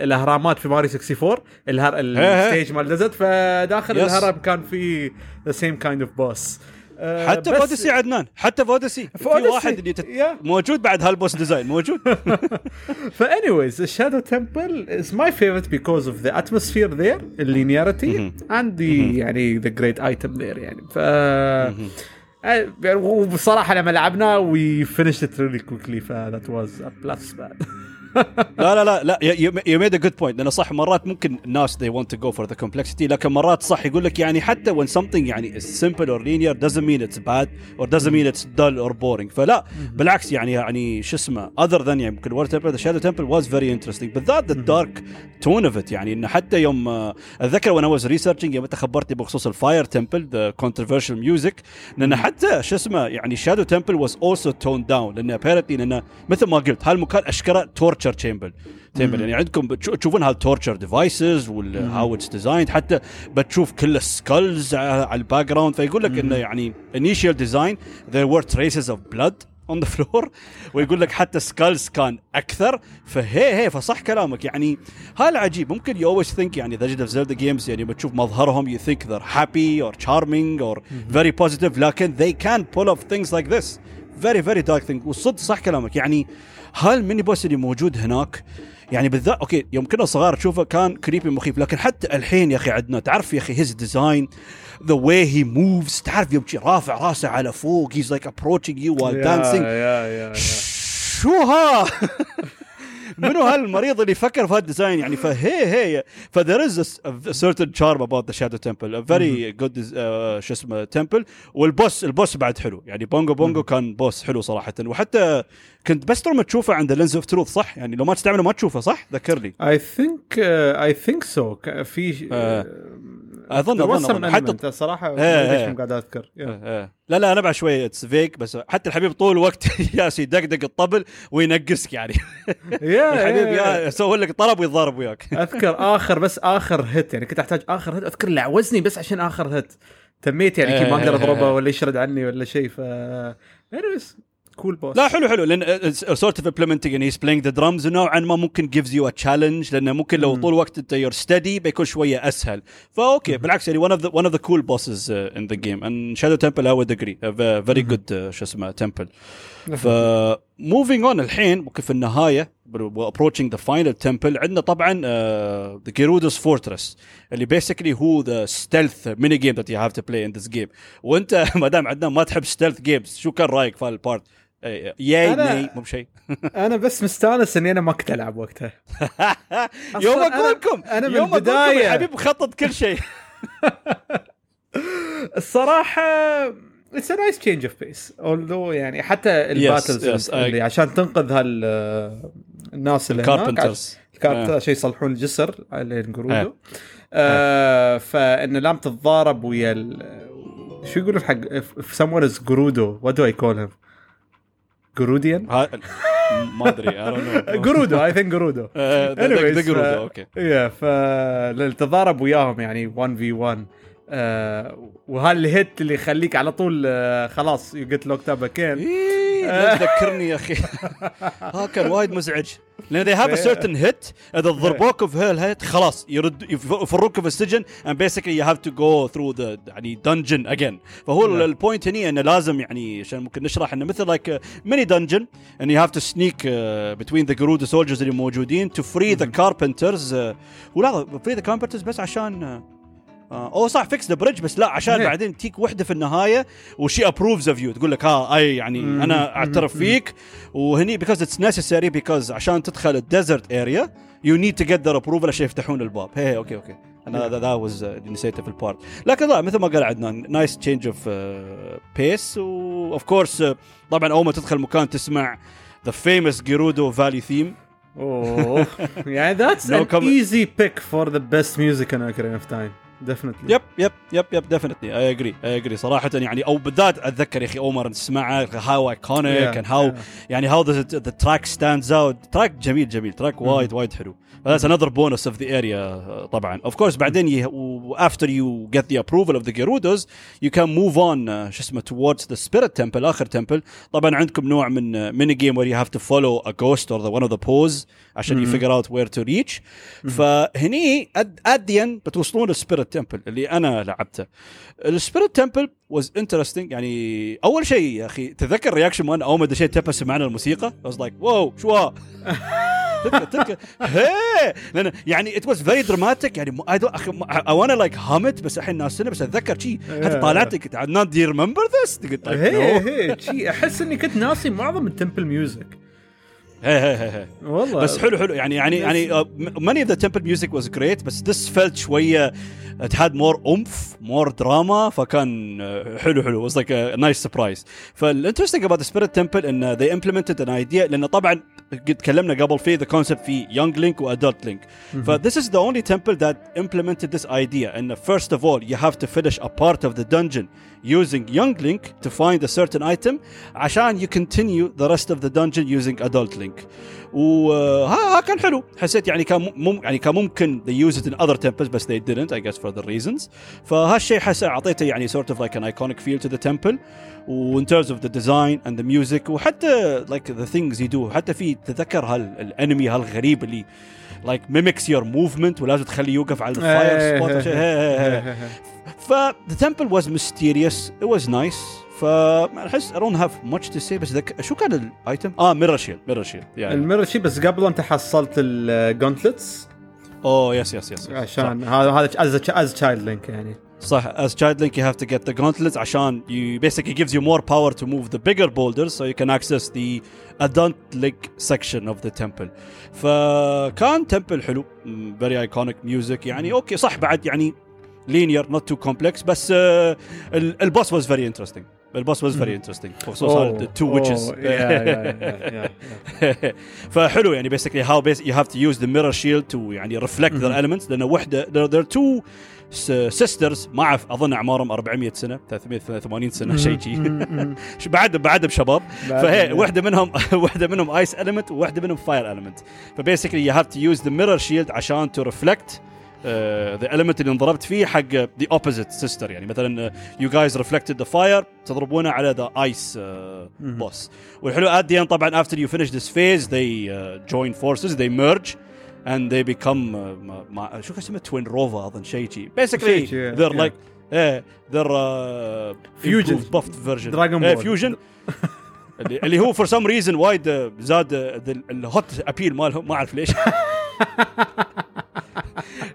Speaker 2: الأهرامات في ماريو 64 الهر ال stage مال desert فداخل. الهرم كان في the same kind of boss آه،
Speaker 1: حتى
Speaker 2: بس-
Speaker 1: فودسي عدنان حتى فودسي في
Speaker 2: فودسي،
Speaker 1: واحد اللي تت...
Speaker 2: yeah.
Speaker 1: موجود بعد هال boss design موجود
Speaker 2: ف anyways ال Shadow Temple is my favorite because of the atmosphere there ال linearity and the يعني the great item there يعني ف آه، وبصراحه لما لعبنا we finished it really quickly ف that was a plus بعد
Speaker 1: لا لا لا لا you made a good point لأنه صح مرات ممكن الناس they want to go for the complexity لكن مرات صح يقول لك يعني حتى when something يعني is simple or linear doesn't mean it's bad or doesn't mean it's dull or boring فلا بالعكس يعني يعني شو اسمه other than يعني يمكن Water Temple the Shadow Temple was very interesting بالذات the dark tone of it يعني انه حتى يوم آه، اتذكر when I was researching يوم انت خبرتني بخصوص ال Fire Temple the controversial music لأن حتى شو اسمه يعني Shadow Temple was also toned down لأن apparently لأنه مثل ما قلت هالمكان اشكره torture chamber chamber يعني عندكم تشوفون هال torture devices و how it's designed حتى بتشوف كل ال skulls على ال background فيقول لك إنه يعني initial design there were traces of blood on the floor. ويقول لك حتى skulls كان أكثر. فهي هي فصح كلامك. يعني هذا عجيب. ممكن you always think يعني Legend of Zelda games يعني بتشوف مظهرهم you think they're happy or charming or very positive. لكن they can pull off things like this. Very very dark thing. والصدق صح كلامك. يعني هال mini boss اللي موجود هناك؟ يعني بالذات okay يوم كنا صغار تشوفه كان creepy مخيف لكن حتى الحين يا أخي عندنا تعرف يا أخي his design the way he moves تعرف يوم رافع راسه على فوق he's like approaching you while dancing.
Speaker 2: يا يا
Speaker 1: شو ها؟ منو هالمريض اللي فكر في هال design؟ يعني فهي هي ف there از about the shadow temple. A very good uh, شو اسمه temple. وال boss ال boss بعد حلو. يعني Bongo Bongo كان boss حلو صراحة. وحتى كنت بس لما تشوفه عند Lens of Truth صح؟ يعني لو ما تستعمله ما تشوفه صح؟ ذكر لي
Speaker 2: I think uh, I think so. ك- في There was
Speaker 1: أظن-. حتى-.
Speaker 2: الصراحه
Speaker 1: إيه،
Speaker 2: ما
Speaker 1: إيه.
Speaker 2: إيش قاعد أذكر.
Speaker 1: إيه. لا لا أنا بعد شوي it's fake بس حتى الحبيب طول الوقت يالس يدقدق الطبل وينقسك يعني
Speaker 2: يا
Speaker 1: الحبيب
Speaker 2: يا
Speaker 1: يا يسوي لك طبل ويتضارب وياك
Speaker 2: أذكر آخر بس آخر hit يعني كنت أحتاج آخر hit أذكر لعوزني بس عشان آخر hit تميت يعني ما أقدر أضربه ولا يشرد عني ولا شيء ف cool boss
Speaker 1: لا حلو حلو. لأن sort of implementing his playing the drums ونوعا ما ممكن gives you a challenge لأنه ممكن لو. طول الوقت أنت you're steady بيكون شوية أسهل. ف okay بالعكس يعني one of the one of the cool bosses uh, in the game. And Shadow Temple I would agree. A ve- very good uh, شو اسمه temple. ف moving on الحين ممكن في النهاية approaching the final temple. عندنا طبعا the Gerudo's Fortress اللي basically هو the stealth mini game that you have to play in this game. وأنت ما دام عندنا ما تحب stealth games شو كان رأيك في ال part؟ ياي
Speaker 2: أنا-
Speaker 1: ناي مو بشيء.
Speaker 2: أنا بس مستانس إني أنا ما كنت ألعب وقتها.
Speaker 1: يوم أقول
Speaker 2: أنا-
Speaker 1: لكم
Speaker 2: أنا من
Speaker 1: يوم
Speaker 2: البداية.
Speaker 1: يا حبيب مخطط كل شيء.
Speaker 2: الصراحة it's a nice change of pace although يعني حتى ال battles
Speaker 1: yes,
Speaker 2: اللي عشان تنقذ هال الناس اللي هناك
Speaker 1: carpenters
Speaker 2: ال carpenter عشان يصلحون الجسر اللي ينقرودوا آه فإن لازم تتضارب ويا ال- شو يقولون حق if someone is Gerudo what do I call him? Gerudian
Speaker 1: ما ادري. Gerudo
Speaker 2: I
Speaker 1: think Gerudo
Speaker 2: ف-
Speaker 1: okay
Speaker 2: يا فالتضارب وياهم يعني 1 في 1 آه وهال hit اللي يخليك على طول آه خلاص you get locked
Speaker 1: up again تذكرني يا أخي. ها كان وايد مزعج. لأن they have a certain hit اذا ضربوك في هال hit خلاص يرد يفروك في السجن and basically you have to go through the يعني dungeon again. فهو.
Speaker 2: ال
Speaker 1: point هني إنه لازم يعني عشان ممكن نشرح إنه مثل like mini dungeon and you have to sneak uh, between the Gerudo soldiers اللي موجودين to free the carpenters uh, ولا free the carpenters بس عشان uh, آه أوه صح fix the bridge بس لا عشان
Speaker 2: إيه.
Speaker 1: بعدين تيك وحدة في النهاية و she approves of you تقول لك ها أي يعني
Speaker 2: مم.
Speaker 1: أنا أعترف
Speaker 2: مم.
Speaker 1: فيك وهني because it's necessary because عشان تدخل ال desert area you need to get their approval عشان يفتحون الباب هي okay okay أنا that was نسيته في ال part لكن لا مثل ما قال عدنان nice change of pace و of course طبعا أول ما تدخل مكان تسمع the famous Gerudo Valley theme
Speaker 2: أوه يعني that's
Speaker 1: an.
Speaker 2: easy pick for the best music in Ocarina of Time definitely
Speaker 1: yep yep yep yep definitely I agree I agree صراحة يعني أو بالذات أتذكر يا أخي أول مرة تسمعه how iconic and how يعني how the track stands out track جميل جميل. track وايد وايد حلو. هذا another bonus of the area طبعا. of course بعدين after you get the approval of the Gerudos you can move on شو اسمه towards the Spirit Temple آخر temple طبعا عندكم نوع من mini game where you have to follow a ghost or one of the Poes عشان you figure out where to reach فهني at the end بتوصلون ال Spirit Temple اللي أنا لعبته. ال Spirit Temple was interesting يعني أول شيء يا أخي تذكر reaction وأنا اول ما دشيت تبا سمعنا الموسيقى؟ I was like wow شو؟ ها؟ تذكر تذكر. هي! لأن يعني it was very dramatic يعني wanna like hum it بس الحين ناسنا بس أتذكر شي حتى طالعت قلت do you remember this؟ قلت
Speaker 2: هي هي شي أحس إني كنت ناسي معظم
Speaker 1: ال temple music
Speaker 2: والله.
Speaker 1: بس حلو حلو. يعني يعني يعني ماني the temple music was great بس this felt شوية it had more oomph more drama فكان حلو حلو. was like nice surprise فال interesting about Spirit Temple إن they implemented an idea لأن طبعا قد تكلمنا قبل في the concept في young link و adult link ف this is the only temple that implemented this idea and first of all you have to finish a part of the dungeon using young link to find a certain item عشان you continue the rest of the dungeon using adult link وها ها كان حلو حسيت يعني كان مم يعني كان ممكن they use it in other temples بس they didn't I guess for the reasons فهالشيء حس اعطيته يعني sort of like an iconic feel to the temple و in terms of the design and the music وحتى like the things you do. حتى في تذكر هالانمي هالغريب اللي like mimics your movement ولازم تخليه يوقف على الفاير سبوت هي- هي. ف the temple was mysterious. It was nice. فاحس I don't have much to say. بس ذك... شو كان ال item؟ آه mirror shield mirror shield يعني
Speaker 2: ال mirror shield بس قبل أنت حصلت ال
Speaker 1: gauntlets oh yes yes yes
Speaker 2: عشان هذا هذا as as child Link يعني.
Speaker 1: صح as child link you have to get the gauntlets عشان you basically gives you more power to move the bigger boulders so you can access the adult link section of the temple فكان temple حلو mm, very iconic music يعني اوكي صح بعد يعني linear not too complex بس uh, ال- البوس was very interesting البوس was very interesting خصوصا the two witches
Speaker 2: Oh, yeah, yeah, yeah, yeah,
Speaker 1: فحلو يعني basically how bas- you have to use the mirror shield to يعني reflect their elements لان وحده there, there are two سيسترز ما اعرف أظن أعمارهم 400 سنة 380 سنة شيء شي
Speaker 2: مم.
Speaker 1: بعد بعد بشباب. فهي واحدة منهم واحدة منهم ice element وواحده منهم fire element ف basically you have to use the mirror shield عشان to reflect the element اللي انضربت فيه حق the opposite sister يعني مثلا you guys reflected the fire تضربونه على the ice boss والحلو and طبعا after you finish this phase they uh, join forces they merge. and they become uh, شو كان اسمه؟ توين روفا أظن شيء
Speaker 2: شيء basically
Speaker 1: they're like إيه they're
Speaker 2: fusion
Speaker 1: بفت version
Speaker 2: Dragon Ball
Speaker 1: fusion اللي هو for some reason وايد زاد ال hot appeal مالهم ما أعرف ليش.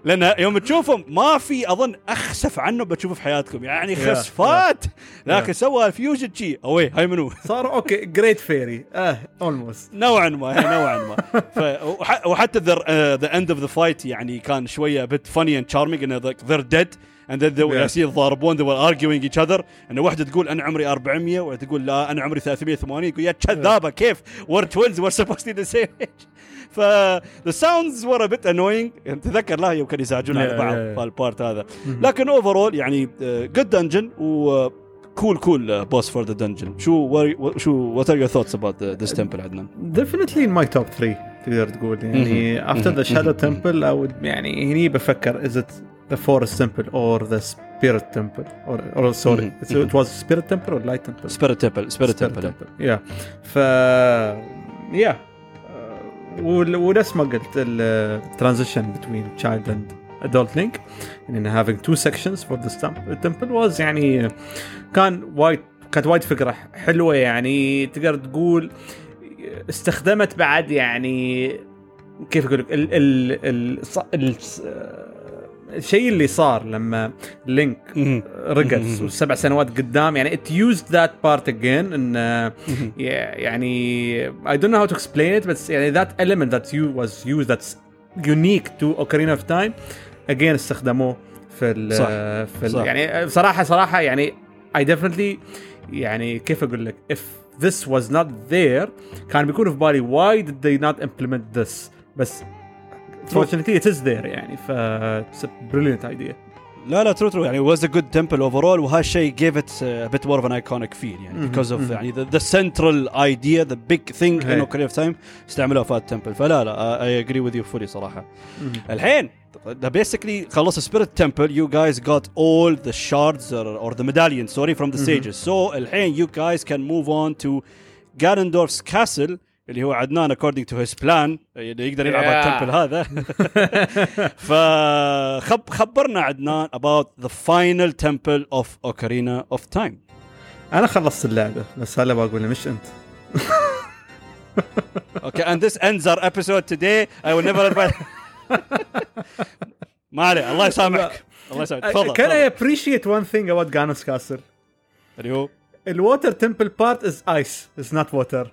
Speaker 1: لأن يوم تشوفهم ما في أظن أخسف عنه بتشوفه في حياتكم. يعني خسفات. لكن. سوى ال fusion شي. أوي هاي منو؟
Speaker 2: صار okay great very آه almost
Speaker 1: نوعا ما نوعا ما. وحتى the end of the fight يعني كان شوية bit funny and charming إنه they're dead and then they were
Speaker 2: Yeah.
Speaker 1: يصير يتضاربون they were arguing each other. انه واحدة تقول أنا عمري 400 وواحده تقول لا أنا عمري 380 يقول يا كذابة كيف؟ We're twins we're supposed to be the same age ف the sounds were a bit annoying. تذكر لا يوم كانوا يزعجون على
Speaker 2: Yeah,
Speaker 1: بعض
Speaker 2: yeah, yeah.
Speaker 1: في ال part هذا. لكن overall يعني good dungeon و cool cool boss for the dungeon شو what- شو what are your thoughts about this temple عدنان
Speaker 2: definitely in my top 3 تقدر تقول. يعني after the Shadow Temple أو يعني هني بفكر is it the Forest Temple or the Spirit Temple or sorry
Speaker 1: Mhm.
Speaker 2: it was Spirit Temple or Light Temple
Speaker 1: Spirit Temple Spirit Temple
Speaker 2: yeah ف yeah ونفس ما قلت ال transition between child and and in having two sections for this temp- temple was يعني كان وايد كانت وايد فكرة حلوة يعني. تقدر تقول استخدمت بعد يعني كيف أقول لك؟ الشيء اللي صار لما لينك
Speaker 1: رقص
Speaker 2: وسبع سنوات قدام يعني it used that part again إن يعني I don't know how to explain it بس يعني that element that you was use that unique to Ocarina of Time again استخدموه في ال
Speaker 1: صح.
Speaker 2: في الـ
Speaker 1: صح.
Speaker 2: يعني صراحة صراحة يعني I definitely يعني كيف أقول لك؟ if this was not there كان بيكون في بالي why did they not implement this بس fortunately it is there يعني ف it's a brilliant idea
Speaker 1: لا لا ترو ترو يعني was a good temple overall وهالشيء gave it a bit more of an iconic feel يعني
Speaker 2: مهم،
Speaker 1: because of
Speaker 2: مهم.
Speaker 1: يعني the, the central idea the big thing
Speaker 2: هي.
Speaker 1: in Ocarina of Time استعملوها في التمبل فلا لا I agree with you fully صراحة الحين the basically خلص spirit temple you guys got all the shards or, or the medallions sorry from the sages so الحين you guys can move on to Ganondorf's castle اللي هو عدنان according to his plan اللي يقدر يلعب
Speaker 2: Yeah.
Speaker 1: على التمبل هذا. فخب خبرنا عدنان about the final temple of Ocarina of Time.
Speaker 2: أنا خلصت اللعبة بس هلا بقول مش أنت.
Speaker 1: Okay and this ends our episode today. I will never advise ما عليه الله يسامحك. الله يسامحك. تفضل
Speaker 2: Can I
Speaker 1: تفضل.
Speaker 2: appreciate one thing about Ganos Castle?
Speaker 1: اللي هو؟
Speaker 2: ال Water Temple part is ice is not water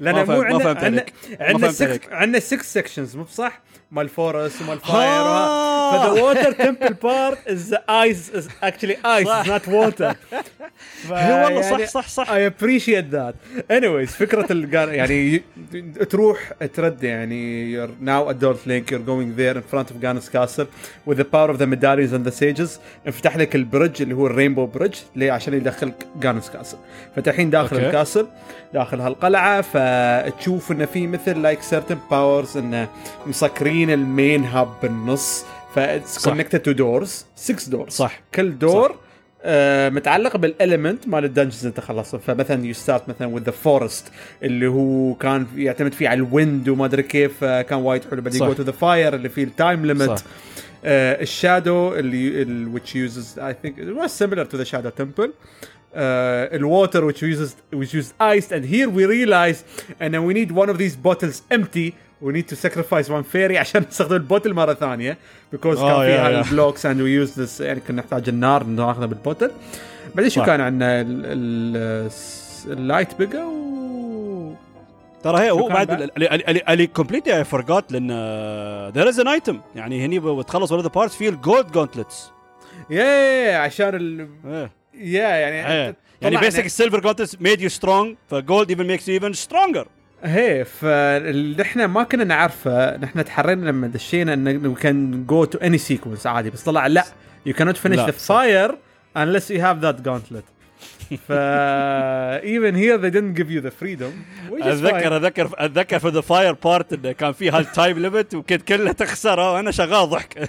Speaker 1: لأن
Speaker 2: مو عندنا عندنا.
Speaker 1: ما
Speaker 2: عندنا
Speaker 1: فهمت عليك.
Speaker 2: 6 عندنا 6 sections مو بصح؟ مال ال forest
Speaker 1: ومال.
Speaker 2: fire ف the Water Temple part is ice is actually
Speaker 1: ice.
Speaker 2: not water
Speaker 1: اي والله صح صح صح
Speaker 2: I appreciate that. Anyways فكرة ال jar يعني تروح ترد يعني you're now adult link you're going there in front of Ganos Castle with the power of the medallions and the sages انفتح لك البرج اللي هو ال rainbow برج ليه عشان يدخلك Ganos Castle فانت الحين داخل.
Speaker 1: ال
Speaker 2: castle داخل فتشوف إنه في مثل like certain powers إنه مسكرين ال main hub بالنص ف it's
Speaker 1: صح.
Speaker 2: connected to doors six doors
Speaker 1: صح.
Speaker 2: كل door آه متعلق بال element مال ال dungeons انت خلصته فمثلا you start مثلا with the forest اللي هو كان يعتمد فيه على ال wind وما أدري كيف آه كان وايد حلو بعدين
Speaker 1: صح.
Speaker 2: go to the fire اللي فيه ال time
Speaker 1: صح.
Speaker 2: آه ال shadow اللي ال- which uses I think it was similar to the shadow temple uh, ال water which uses which uses ice. And here we realize and then we need one of these bottles empty. We need to sacrifice one fairy عشان نستخدم ال bottle مرة ثانية. Because كان
Speaker 1: آه، yeah-
Speaker 2: فيها
Speaker 1: yeah.
Speaker 2: ال blocks and we use this يعني كنا نحتاج النار ناخذها بال bottle. بعدين شو. كان عندنا؟ ال- ال- ال light بقى و
Speaker 1: ترى هي هو
Speaker 2: كان
Speaker 1: بعد؟ اللي- كومبليتلي اي فورجوت لأن there is an item يعني هني بتخلص one the parts فيه ال gold
Speaker 2: gauntlets yeah عشان ال yeah يعني
Speaker 1: يعني
Speaker 2: طلعنا-
Speaker 1: because ال silver gauntlets made you strong ف gold even makes you even stronger
Speaker 2: هي فاللي إحنا ما كنا نعرفه نحن تحرينا لما دشينا إنه can go to any sequence عادي بس طلع لا يو كانوت فينيش ذا. فاير unless you have that gauntlet. ف even here they didn't give you the freedom which is
Speaker 1: اتذكر. أتذكر أتذكر في the fire part انه كان في هال time limit وكنت كله تخسره وأنا شغال ضحك.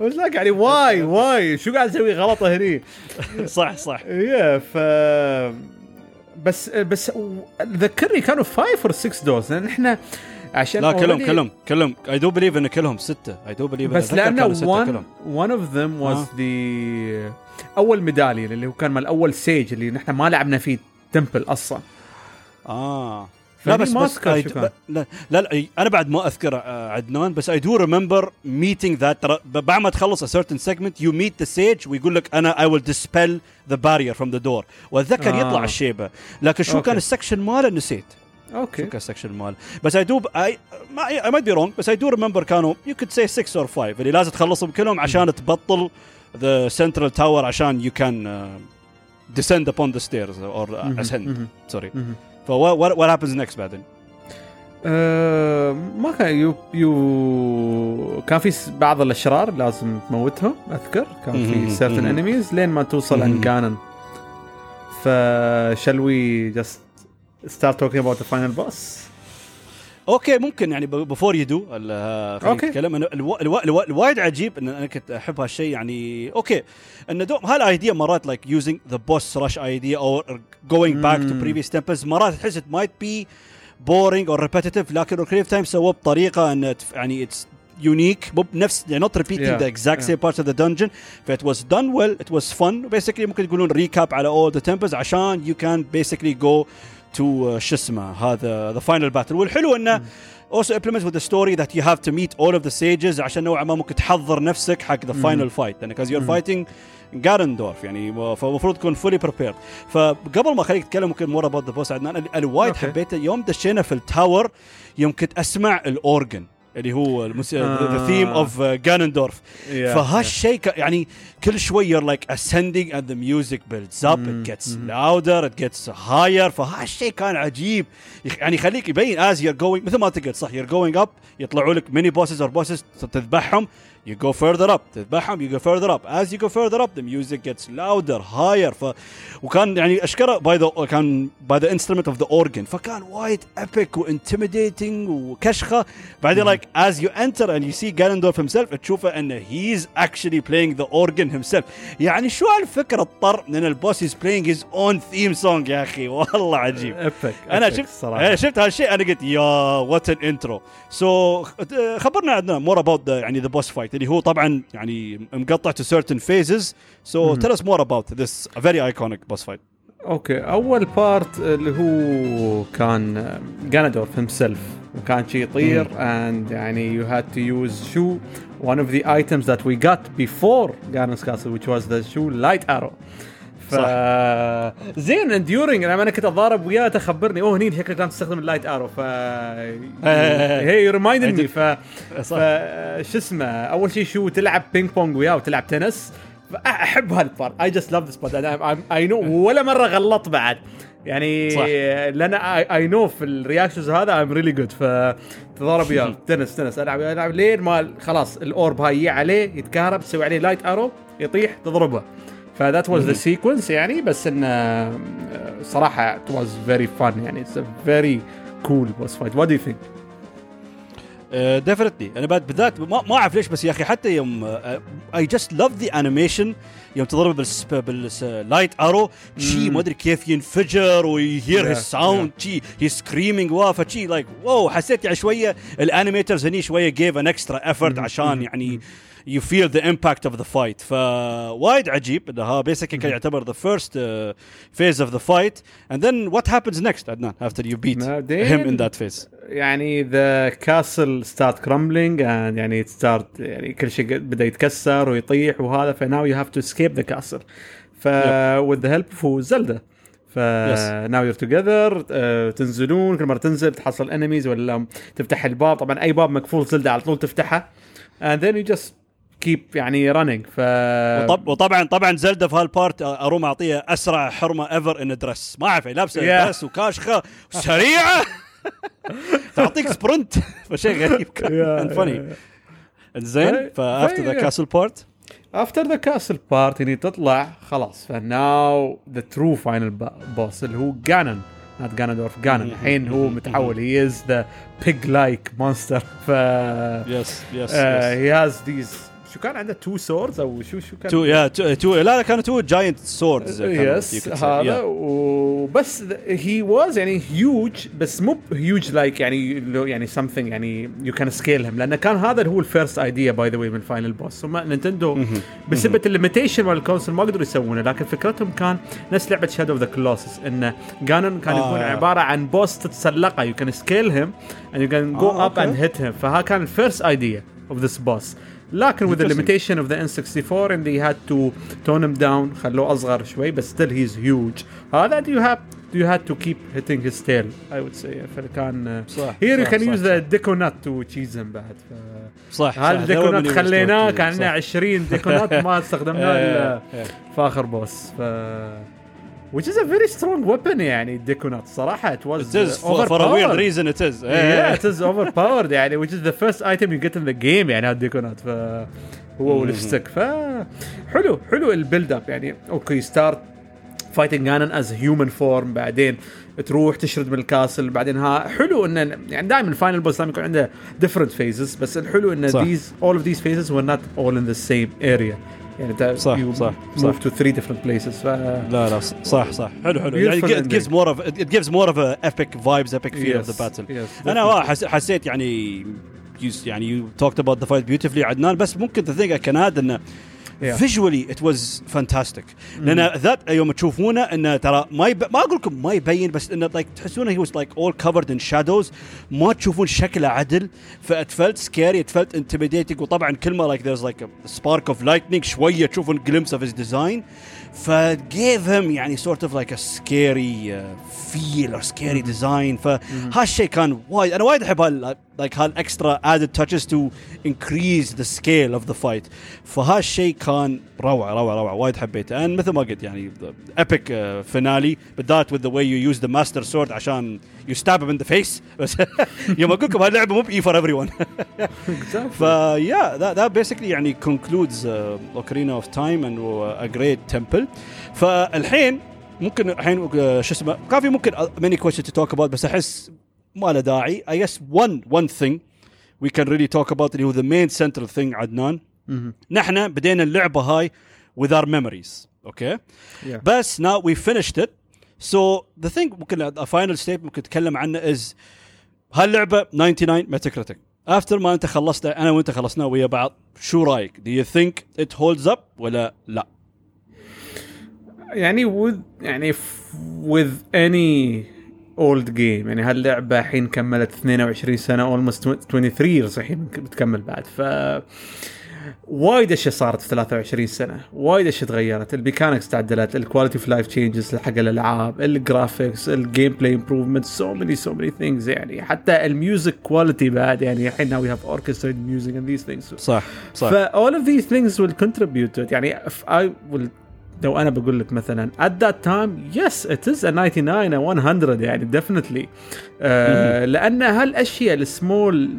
Speaker 2: بس لك يعني why why شو قاعد أسوي غلطة هني؟
Speaker 1: صح صح.
Speaker 2: yeah ف بس بس ذكرني كانوا five or 6 doors لأن إحنا عشان
Speaker 1: لا كلهم كلهم كلهم. I do believe إن كلهم ستة. I do believe
Speaker 2: بس لأنه one of them was
Speaker 1: آه.
Speaker 2: the أول ميداليه اللي هو كان مال أول سيج اللي نحن ما لعبنا فيه temple
Speaker 1: أصلا.
Speaker 2: آه.
Speaker 1: لا بس بس I do-. لا لا, لا أنا بعد ما اذكر آه، عدنان بس I do remember meeting that ترى بعد ما تخلص a certain segment you meet the sage ويقول لك أنا I will dispel the barrier from the door. وأتذكر
Speaker 2: آه.
Speaker 1: يطلع الشيبة. لكن شو
Speaker 2: okay.
Speaker 1: كان ال section ماله؟ نسيت. شو
Speaker 2: okay
Speaker 1: كان ال section ماله بس I do I might be wrong بس I do remember كانوا you could say 6 or 5 اللي لازم تخلصهم كلهم عشان تبطل the central tower عشان you can descend upon the stairs or
Speaker 2: مهم.
Speaker 1: ascend
Speaker 2: مهم.
Speaker 1: sorry
Speaker 2: مهم.
Speaker 1: ف what, what, what happens next بعدين
Speaker 2: ما كان you you كان في بعض الأشرار لازم تموتهم أذكر كان. في
Speaker 1: مهم.
Speaker 2: enemies لين ما توصل. عند جانن ف shall we just start talking about the final boss.
Speaker 1: okay ممكن يعني before you do خلينا
Speaker 2: okay.
Speaker 1: نتكلم. انه الوا- الوا- الوا- الوايد عجيب إن أنا كنت أحب هالشيء يعني. okay. انه دوم هال idea مرات like using the boss rush idea أو going back
Speaker 2: to.
Speaker 1: previous temples مرات تحس it might be boring أو repetitive لكن Ocarina of Time سووه بطريقة تف- يعني it's unique مو بنفس يعني
Speaker 2: Yeah,
Speaker 1: the exact
Speaker 2: yeah.
Speaker 1: same parts of the dungeon. ف it was done well it was fun. Basically ممكن تقولون recap على all the temples عشان you can basically go uh, شو اسمه هذا the final battle. والحلو إنه also implements with the story that you have to meet all of the sages عشان نوعا ما ممكن تحضر نفسك حق the final fight. لأن because you're
Speaker 2: مم.
Speaker 1: fighting جانندورف يعني فالمفروض تكون fully prepared. فقبل ما خليك تتكلم ممكن more about the boss عدنان ال- الوايد
Speaker 2: okay.
Speaker 1: حبيته يوم دشينا في ال tower يوم كنت أسمع ال organ. اللي هو
Speaker 2: the.
Speaker 1: theme of جانندورف فهالشيء يعني كل شوي ascending and the music builds up.
Speaker 2: مم.
Speaker 1: it gets
Speaker 2: مم.
Speaker 1: louder it gets higher. فهالشيء كان عجيب. يعني يخليك يبين as you're going مثل ما تقول صح you're going up يطلعوا لك mini bosses or bosses تذبحهم. you go further up تذبحهم you go further up as you go further up the music gets louder higher ف وكان يعني اشكره by the كان by the instrument of the organ فكان وايد epic و intimidating وكشخه بعدين like as you enter and you see Ganondorf himself تشوفه انه he's actually playing the organ himself يعني شو هالفكره الطر ان البوس is playing his own theme song يا اخي والله عجيب
Speaker 2: ايبك
Speaker 1: انا شفت
Speaker 2: صراحه
Speaker 1: انا شفت هالشيء انا قلت يا وات ان انترو سو خبرنا عندنا مور اباوت يعني ذا بوس فايت اللي هو طبعا يعني مقطع to certain phases so
Speaker 2: مهم.
Speaker 1: tell us more about this very iconic boss fight
Speaker 2: okay أول part اللي هو كان جانندورف himself. وكان شي يطير and يعني you had to use شو one of the items that we got before Ganon's Castle which was the شو light arrow. ف زين and during لما أنا كنت أتضارب وياه تخبرني أوه هني شكلك لازم تستخدم ال light arrow ف he reminded me ف شو اسمه أول شيء شو تلعب ping pong وياه وتلعب تنس. أحب هال part I just love this part I know ولا مرة غلط بعد. يعني
Speaker 1: صح.
Speaker 2: لأن I know في ال reactions هذا I'm really good فتضارب وياه. تنس تنس. العب ألعب لين ما خلاص ال orb هاي عليه يتكهرب تسوي عليه light arrow يطيح تضربه. ف that was the
Speaker 1: مهم.
Speaker 2: sequence يعني بس انه صراحة it was very fun يعني. it's a very cool boss fight what do you think
Speaker 1: definitely أنا بعد بالذات ما, ما أعرف ليش بس يا أخي حتى يوم اي جاست لاف ذا انيميشن يوم تضرب بالس بال light arrow
Speaker 2: شي.
Speaker 1: ما أدري كيف ينفجر و
Speaker 2: hear
Speaker 1: his sound شي he screaming وا فشي like wow حسيت يعني شوية ال animators هني شوية gave an extra
Speaker 2: effort.
Speaker 1: عشان. يعني you feel the impact of the fight. فوايد عجيب انها basically كان يعتبر uh, phase of the fight. And then what happens next Adnan after you beat
Speaker 2: بعدين-
Speaker 1: him in that phase?
Speaker 2: يعني the castle start crumbling and يعني start يعني كل شيء بدأ يتكسر ويطيح وهذا ف now you have to escape the castle ف with the help of زلدا ف. now you're together تنزلون. كل مرة تنزل تحصل enemies ولا تفتح الباب. طبعا أي باب مقفول زلدا على طول تفتحه. And then you just keep يعني running ف
Speaker 1: وطب وطبعا طبعا زلدا في هالبارت أروم أعطيها أسرع حرمة ever in dress ما أعرف لابسة
Speaker 2: Yeah.
Speaker 1: dress وكاشخة سريعه تعطيك sprint فشيء غريب. كان funny زين ف after
Speaker 2: the
Speaker 1: castle part
Speaker 2: after the castle part يعني تطلع خلاص. ف now the true final boss اللي هو جانن not جانندورف جانن الحين هو متحول he is the big like monster ف
Speaker 1: yes yes
Speaker 2: he has these شو كان عنده two swords أو شو شو كان؟
Speaker 1: تو يا تو لا لا كانوا two giant swords
Speaker 2: yes هذا وبس he was يعني هيوج بس مو huge like يعني يعني something يعني you can scale him لأنه كان هذا هو ال first idea by the way من ال final boss هم نينتندو بسبب ال limitation مال ال console ما قدروا يسوونه لكن فكرتهم كان نفس لعبة Shadow of the Colossus انه جانون كان
Speaker 1: آه.
Speaker 2: يكون عبارة عن boss تتسلقه you can scale him and you can go
Speaker 1: آه،
Speaker 2: up and
Speaker 1: أوكي.
Speaker 2: hit him. فها كان الفيرست ايديا of this boss. لكن with the limitation of the N64 and they had to tone him down خلوه اصغر شوي but still he's huge هذا you have you had to keep hitting his tail I would say فكان
Speaker 1: صح
Speaker 2: here you
Speaker 1: صح،
Speaker 2: can
Speaker 1: صح،
Speaker 2: use
Speaker 1: صح.
Speaker 2: the ديكونات to cheese him بعد ف...
Speaker 1: صح
Speaker 2: هذا
Speaker 1: صح.
Speaker 2: الديكونات خليناه. كان عندنا
Speaker 1: صح.
Speaker 2: 20 ديكونات ما استخدمناه الا
Speaker 1: إيه، إيه.
Speaker 2: في اخر بوس ف which is a very strong weapon يعني الديكونات صراحة it was
Speaker 1: It is for, for a weird reason it is
Speaker 2: yeah,
Speaker 1: إيه.
Speaker 2: it is overpowered يعني which is the first item you get in the game يعني هالديكونات ف هو wall stick ف حلو حلو ال build up يعني okay start fighting Ganon as human form بعدين تروح تشرد من ال castle بعدين ها حلو انه يعني دائما ال final boss دائما يكون عنده different phases بس الحلو ان
Speaker 1: صح.
Speaker 2: these all of these phases were not all in the same area يعني ده
Speaker 1: صح
Speaker 2: you
Speaker 1: صح صح.
Speaker 2: two three different places ف
Speaker 1: لا لا صح صح. حلو حلو. يعني ات جيفز مور اوف ات جيفز مور اوف ايبك
Speaker 2: فايبز
Speaker 1: ايبك فيل
Speaker 2: اوف
Speaker 1: ذا
Speaker 2: باتل
Speaker 1: أنا آه، حسيت يعني يعني you talked about the fight beautifully عدنان بس ممكن the thing I can
Speaker 2: إنه
Speaker 1: visually it was fantastic لأن that يوم تشوفونه إنه ترى ما يب... ما أقول لكم ما يبين بس إنه like like, تحسونه he was like all covered in shadows ما تشوفون شكله عدل. فات فاتفلت سكيري ات اتفلت انتميديتنج وطبعا كل ما like there's like spark of lightning شوية تشوفون glimpse of his design ف give him يعني sort of like a scary feel أو scary design فهالشيء كان وايد أنا وايد أحب like هالاكسترا added touches to increase the scale of the fight فهالشيء كان روعه روعه روعه وايد حبيته and مثل ما قلت يعني epic uh, finale بالذات with the way you use the master sword عشان you stab him in the face بس يوم أقول لكم هاللعبه مو باي for everyone. ف yeah that, that basically يعني concludes uh, Ocarina of Time and uh, a great temple فالحين ممكن الحين uh, شو اسمه كان في ممكن uh, many questions to talk about بس احس ما له داعي I guess one one thing we can really talk about اللي هو the main central thing عدنان نحن بدينا اللعبه هاي with our memories اوكي okay?
Speaker 2: Yeah.
Speaker 1: بس now we finished it so the thing ممكن a final state ممكن نتكلم عنه is هاللعبه 99 ميتاكريتيك افتر ما انت خلصت انا وانت خلصنا ويا بعض شو رايك؟ do you think it holds up ولا لا؟
Speaker 2: يعني with يعني f- with any old game. يعني هاللعبة الحين كملت 22 سنة almost 23 years الحين بتكمل بعد. ف وايد أشياء صارت في 23 سنة. وايد أشياء تغيرت. ال mechanics تعدلت ال quality of life changes حق الألعاب ال graphics ال gameplay improvement so many so many things يعني. حتى ال music quality بعد يعني الحين now we have orchestrated music and these things.
Speaker 1: صح صح.
Speaker 2: ف all of these things will contribute to it. يعني if I will لو أنا بقول لك مثلا at that time yes it is a 99 a 100 يعني definitely. آه لأن هالأشياء السمول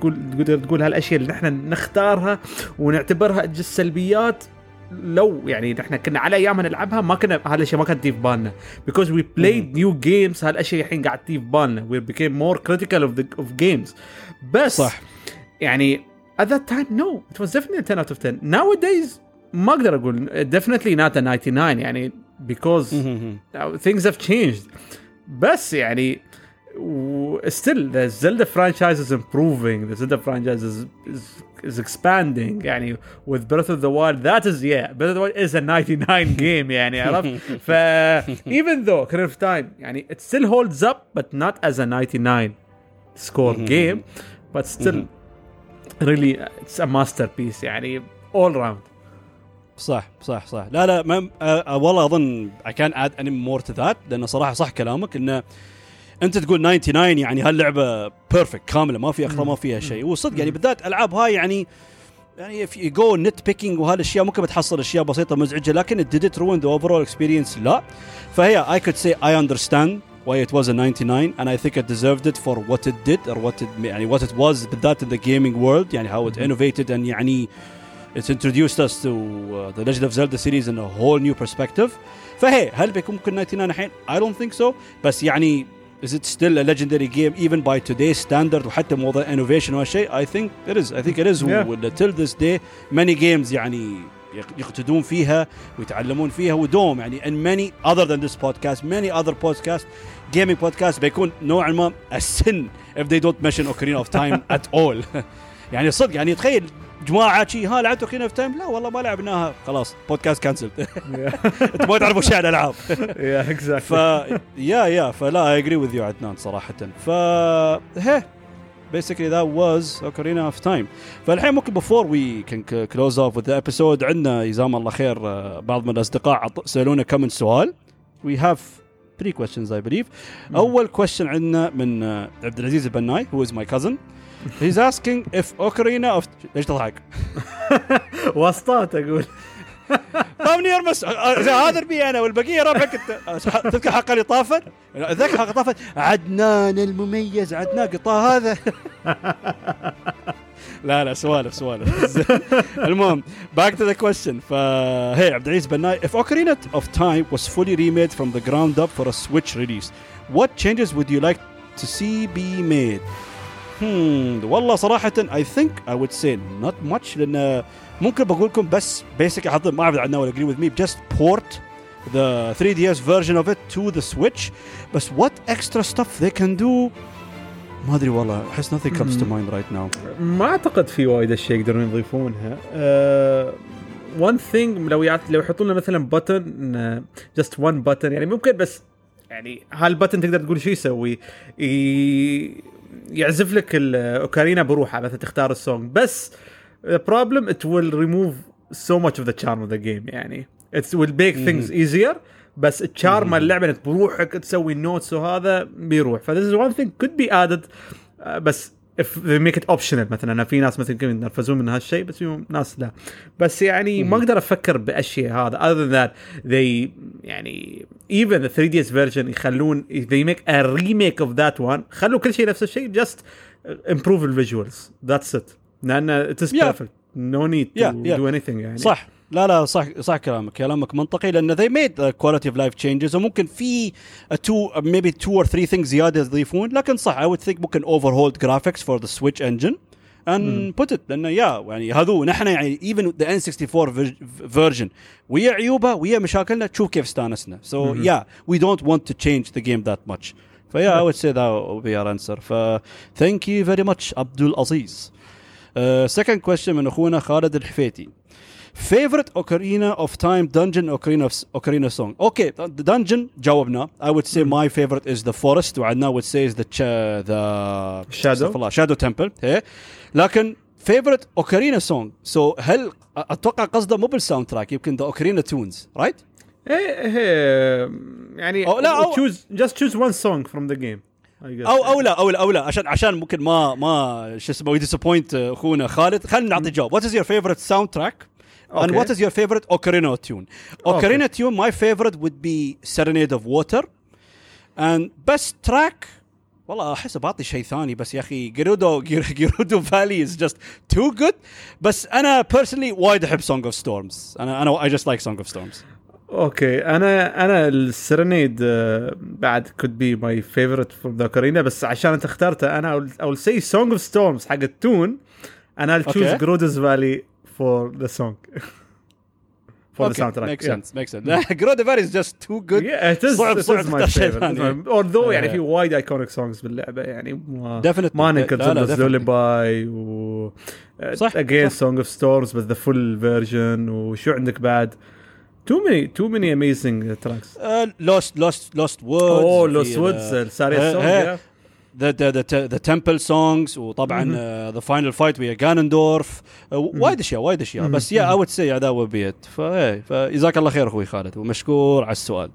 Speaker 2: تقدر تقول هالأشياء اللي نحن نختارها ونعتبرها جس سلبيات لو يعني نحن كنا على أيامها نلعبها ما كنا هالأشياء ما كانت تجي في بالنا. Because we played new games هالأشياء الحين قاعد تجي في بالنا. We became more critical of the of games. بس
Speaker 1: صح.
Speaker 2: يعني at that time no it was definitely 10 out of 10 nowadays ما اقدر اقول definitely not a 99 يعني because things have changed بس يعني و- still the Zelda franchise is improving the Zelda franchise is, is is expanding يعني with Breath of the Wild that is yeah Breath of the Wild is a 99 game يعني عرفت ف even though Ocarina of Time يعني it still holds up but not as a 99 score game but still really it's a masterpiece يعني all round
Speaker 1: صح صح صح. لا لا ما أه والله أظن I can add any more to that لأن صراحة صح كلامك انه أنت تقول 99 يعني هاللعبة perfect كاملة ما في أخطاء ما فيها شيء. وصدق يعني بالذات ألعاب هاي يعني يعني في go nitpicking وهالأشياء ممكن بتحصل أشياء بسيطة مزعجة لكن did it ruin the overall experience لا. فهي اي كود سي اي اندرستاند واي ات was a 99 اند اي ثينك ات ديزيرفد ات فور وات it did or what يعني وات ات واز بالذات in the gaming world يعني هاو ات انوفيتد and يعني it's introduced us to uh, the Legend of Zelda series in a whole new perspective فهي هل بيكون ممكن 99 الحين I don't think so بس يعني is it still a legendary game even by today's standard وحتى موضوع innovation وهالشيء I think it is I think it is
Speaker 2: Yeah.
Speaker 1: till this day many games يعني يقتدون فيها ويتعلمون فيها ودوم يعني and many other than this podcast many other podcast gaming podcast بيكون نوعا ما السن if they don't mention Ocarina of Time at all يعني صدق يعني تخيل جماعة شي ها لعبت Ocarina of Time لا والله ما لعبناها. خلاص podcast cancel أنتم ما تعرفوا شيء عن الالعاب
Speaker 2: yeah exactly.
Speaker 1: ف yeah yeah فلا I agree with you عدنان صراحة. ف هي basically that was Ocarina of Time. فالحين ممكن before we can c- close off with the episode عندنا جزاهم الله خير آه، بعض من الأصدقاء سألونا كم من سؤال. We have three questions I believe. أول question عندنا من آه، عبد العزيز البناي who is my cousin. He's asking if Ocarina of ليش تضحك؟
Speaker 2: واسطات
Speaker 1: أقول يرمس آه، زين هذا ربي أنا والبقية ربعك أنت تذكر حق اللي طافت؟ تذكر حق طافت عدنان المميز عدنان قطاه هذا لا لا سوالف سوالف. المهم back to the question فهي عبد العزيز بناي if Ocarina of Time was fully remade from the ground up for a Switch release what changes would you like to see be made Hmm والله صراحة I think I would say not much لأن ممكن بقول لكم بس basic حظ ما أعرف عدنان ولا agree with me just port the 3DS version of it to the Switch. بس what extra stuff they can do ما أدري والله أحس nothing comes to
Speaker 2: مم.
Speaker 1: mind right now.
Speaker 2: ما أعتقد في وايد أشياء يقدرون يضيفونها. أه one thing لو يعط لو يحطون لنا مثلا button just one button يعني ممكن بس يعني هال button تقدر تقول شو يسوي؟ ي- يعزف لك الاوكارينا بروحه مثلا تختار ال song بس the problem it will remove so much of the charm of the game يعني it will make things easier بس ال charm مال اللعبه انك بروحك تسوي ال notes وهذا بيروح ف this is one thing could be added آه، بس if they make it optional مثلا أنا في ناس مثلا يمكن يتنرفزون من هالشيء بس في ناس لا بس يعني ما أقدر أفكر باشياء هذا other than that they يعني even the 3ds version يخلون they make a remake of that one خلوا كل شيء نفس الشيء just improve the visuals that's it لأن it is
Speaker 1: Yeah.
Speaker 2: perfect no need to
Speaker 1: Yeah, yeah.
Speaker 2: do anything يعني
Speaker 1: صح لا لا صح صح كلامك كلامك منطقي لأن they made the quality of life changes وممكن في two maybe two or three things زياده يضيفون لكن صح I would think ممكن overhauled graphics for the Switch engine and put it لأنه yeah يعني هذو نحن يعني even the N64 ver- version ويا عيوبها ويا مشاكلنا تشوف كيف استانسنا so yeah we don't want to change the game that much ف yeah I would say that would be our answer ف thank you very much عبد العزيز uh, second question من اخونا خالد الحفيتي favorite Ocarina of Time dungeon Ocarina of Ocarina song okay dungeon جاوبنا I would say my favorite is the Forest وعدنان would say is the the
Speaker 2: Shadow
Speaker 1: Shadow Temple لكن favorite Ocarina song so هل أتوقع قصده مو بال soundtrack يمكن the Ocarina tunes right؟
Speaker 2: إيه يعني
Speaker 1: أو لا أو
Speaker 2: تشوز جاست تشوز وان سونج فروم ذا جيم
Speaker 1: أو أو لا أو لا أو لا. عشان عشان ممكن ما ما شو اسمه disappoint أخونا خالد. خلينا نعطي جواب. what is your favorite soundtrack
Speaker 2: Okay.
Speaker 1: what is your favorite Ocarina tune? Ocarina tune, my favorite would be Serenade of Water. And best track والله احس بعطي شيء ثاني بس يا أخي Gerudo Gerudo Valley is just too good بس أنا personally وايد احب سونج اوف ستورمز أنا أنا اي جاست لايك سونج اوف ستورمز
Speaker 2: أوكي أنا أنا ال Serenade بعد could be my favorite from the ocarina بس عشان أنت اخترته أنا I will say song of storms حق ال tune أنا I'll choose
Speaker 1: Okay.
Speaker 2: Groda's Valley for the song for the soundtrack
Speaker 1: make
Speaker 2: yeah.
Speaker 1: sense make sense Gerudo Valley is just too good
Speaker 2: Yeah, it is,
Speaker 1: صعب-
Speaker 2: it
Speaker 1: صعب
Speaker 2: is my
Speaker 1: تختار شيء
Speaker 2: favorite.
Speaker 1: ثاني.
Speaker 2: Although يعني
Speaker 1: Yeah.
Speaker 2: في وايد iconic songs باللعبه يعني ما
Speaker 1: Definitely.
Speaker 2: ما
Speaker 1: لا،
Speaker 2: ننكر
Speaker 1: لا،
Speaker 2: Zelda's
Speaker 1: definitely.
Speaker 2: lullaby و
Speaker 1: صح،
Speaker 2: again
Speaker 1: صح.
Speaker 2: Song of Storms بس the full version وشو عندك بعد too many too many amazing tracks
Speaker 1: Lost Lost Lost Woods
Speaker 2: oh Lost Woods ال Saria song
Speaker 1: the the the, te- the temple songs وطبعا the final fight ويا جانندورف وايد أشياء وايد أشياء. بس yeah I would say that would be it. فايه فجزاك الله خير أخوي خالد. ومشكور على السؤال.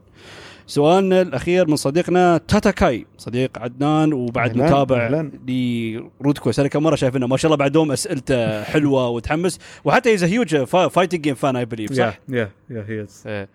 Speaker 1: سؤالنا الأخير من صديقنا تاتاكاي صديق عدنان وبعد
Speaker 2: أهلاً،
Speaker 1: متابع
Speaker 2: أهلاً.
Speaker 1: لرود كويس. أنا كم مرة شايف انه ما شاء الله بعد دوم أسئلته حلوة وتحمس. وحتى he's huge fighting game fan I believe صح؟
Speaker 2: yeah yeah he
Speaker 1: is.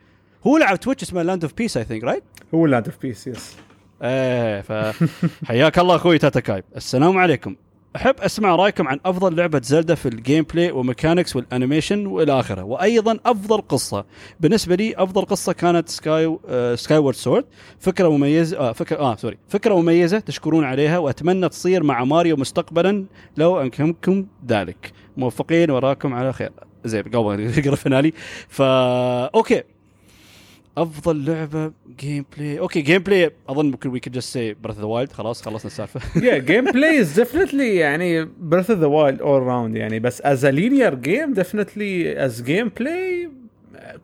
Speaker 1: هو لعب Twitch اسمه Land of Beasts I think right؟
Speaker 2: هو Land of Beasts yes
Speaker 1: إيه فحياك الله أخوي تاتاكاي السلام عليكم. أحب أسمع رأيكم عن أفضل لعبة زلدا في ال gameplay و mechanics وال animation وإلى آخره وأيضا أفضل قصة. بالنسبة لي أفضل قصة كانت Sky آه Skyward Sword فكرة مميزة آه فكرة آه sorry فكرة مميزة تشكرون عليها وأتمنى تصير مع ماريو مستقبلا لو أمكنكم ذلك. موفقين وراكم على خير. زين قبل نقرا finale. فا okay. أفضل لعبة gameplay okay gameplay أظن ممكن we could just say Breath the Wild خلاص خلصنا السالفة
Speaker 2: yeah gameplay as definitely يعني Breath the Wild all around يعني بس as a linear game definitely as gameplay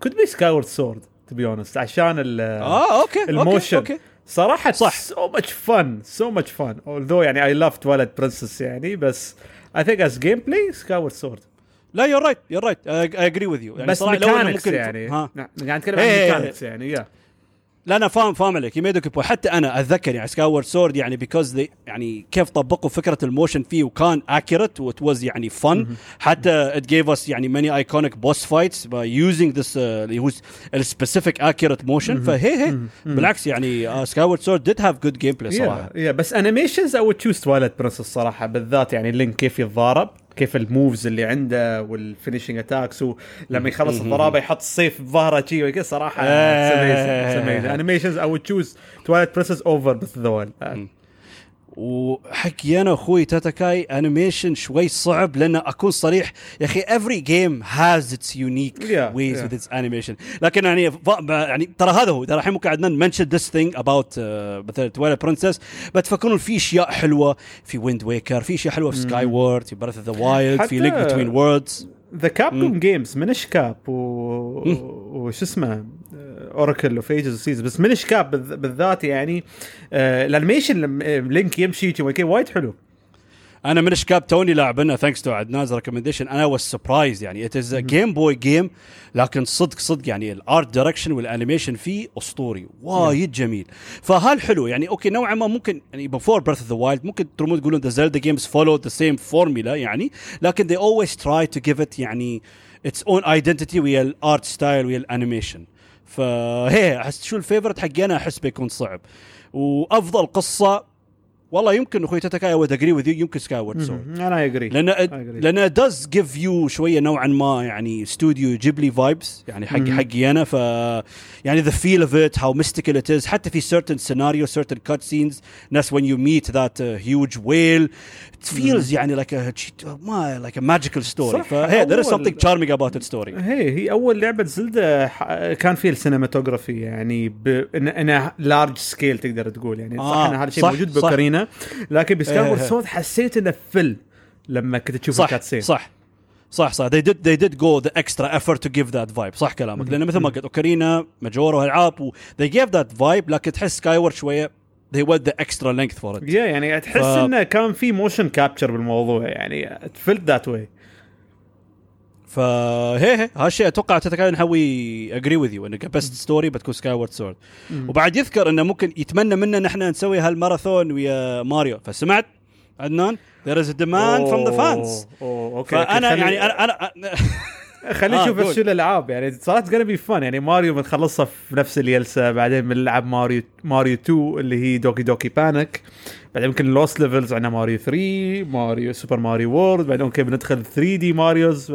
Speaker 2: could be Skyward Sword to be honest عشان ال
Speaker 1: آه okay
Speaker 2: ال
Speaker 1: motion. okay,
Speaker 2: okay.
Speaker 1: صراحة صح.
Speaker 2: so much fun so much fun although يعني I love Twilight Princess يعني بس I think as gameplay Skyward Sword
Speaker 1: لا you're right you're right I agree with you
Speaker 2: بس mechanics
Speaker 1: ممكن-
Speaker 2: يعني.
Speaker 1: ها.
Speaker 2: نعم، قاعد نتكلم عن
Speaker 1: إيه.
Speaker 2: mechanics يعني yeah
Speaker 1: لا أنا فاهم فاهم عليك. يميدك بوي حتى أنا أتذكر يعني Skyward Sword يعني because يعني كيف طبقوا فكرة ال motion فيه وكان accurate و it was يعني fun حتى it gave us يعني many iconic boss fights by using this اللي هو ال specific accurate motion فهي هي. بالعكس يعني Skyward Sword did have good game play
Speaker 2: صراحة. yeah بس animations I'll choose Twilight Princess الصراحه بالذات يعني لينك كيف يتضارب. كيف ال moves اللي عنده وال finishing attacks ولما يخلص الضرابة يحط السيف بظهره شي وكذا
Speaker 1: صراحة.
Speaker 2: animations I'll choose Twilight Princess over بس ذوال
Speaker 1: وحكي أنا أخوي تاتاكاي animation شوي صعب لأن أكون صريح. يا أخي every game has its unique
Speaker 2: Yeah,
Speaker 1: ways
Speaker 2: yeah.
Speaker 1: with its animation. لكن يعني ف... يعني ترى هذا هو. ترى الحين ممكن mention this thing about uh, مثلا Twilight Princess بتفكرون في أشياء حلوة في Wind Waker في أشياء حلوة في Skyward في Breath the Wild في Link Between Worlds
Speaker 2: the Capcom games Minish Cap و... وش اسمه؟ Oracle of Ages و Seasons بس Minish Cap بالذات يعني آه، ال animation آه، Link يمشي وايد حلو.
Speaker 1: أنا Minish Cap توني لاعبنا thanks to عدنان's recommendation أنا was surprised يعني. it is Game Boy game لكن صدق صدق يعني ال art direction وال animation فيه أسطوري. وايد جميل. فهل حلو؟ يعني okay نوعا ما ممكن يعني before Breath of the Wild ممكن ترمون تقولون the Zelda games follow the same formula يعني لكن they always try to give it يعني its own identity ويا ال art style ويا ال animation فهي أحس شو ال favorite حقي أنا أحس بيكون صعب وأفضل قصة والله يمكن أخوي تتكاي would agree with يمكن
Speaker 2: Skyward Sword
Speaker 1: أنا
Speaker 2: agree
Speaker 1: لأن. لأن does give you شوية نوعا ما يعني Studio Ghibli vibes يعني حقي. حقي أنا ف يعني the feel of it how mystical it is حتى في certain scenario certain cutscenes ناس when you meet that uh, huge whale it feels يعني like a ما like a magical story.
Speaker 2: صح،
Speaker 1: فهي there is something charming about its story.
Speaker 2: هي هي أول لعبة زلدة كان فيها ال cinematography يعني. انها large scale تقدر تقول يعني صح
Speaker 1: آه،
Speaker 2: إن هذا الشيء
Speaker 1: صح،
Speaker 2: موجود
Speaker 1: صح.
Speaker 2: بوكارينا لكن ب Skyward
Speaker 1: إيه.
Speaker 2: Sword حسيت إنه فيلم لما كنت تشوف
Speaker 1: صح
Speaker 2: ال cutscene.
Speaker 1: صح صح صح. They did they did go the extra effort to give that vibe. صح كلامك. لأن مثل ما قلت Ocarina Majora والالعاب و they gave that vibe لكن تحس Skyward شوية they went the extra length for it.
Speaker 2: yeah يعني تحس
Speaker 1: ف-
Speaker 2: إنه كان في motion capture بالموضوع يعني. felt that way
Speaker 1: فهي هي هالشيء أتوقع تتكلم نحوي agree with you إنه best story بتكون Skyward Sword وبعد يذكر إنه ممكن يتمنى منا نحن نسوي هالماراثون ويا ماريو. فسمعت؟ عدنان؟ There is a demand from the fans.
Speaker 2: okay
Speaker 1: فأنا يعني أنا أنا
Speaker 2: خلينا
Speaker 1: آه،
Speaker 2: نشوف بس
Speaker 1: قول.
Speaker 2: شو الألعاب يعني صارت gonna be fun يعني ماريو بنخلصها في نفس الجلسه بعدين بنلعب ماريو ماريو 2 اللي هي Doki Doki Panic بعدين يمكن Lost Levels عندنا ماريو 3 ماريو Super Mario World بعدين okay بندخل 3D Marios ف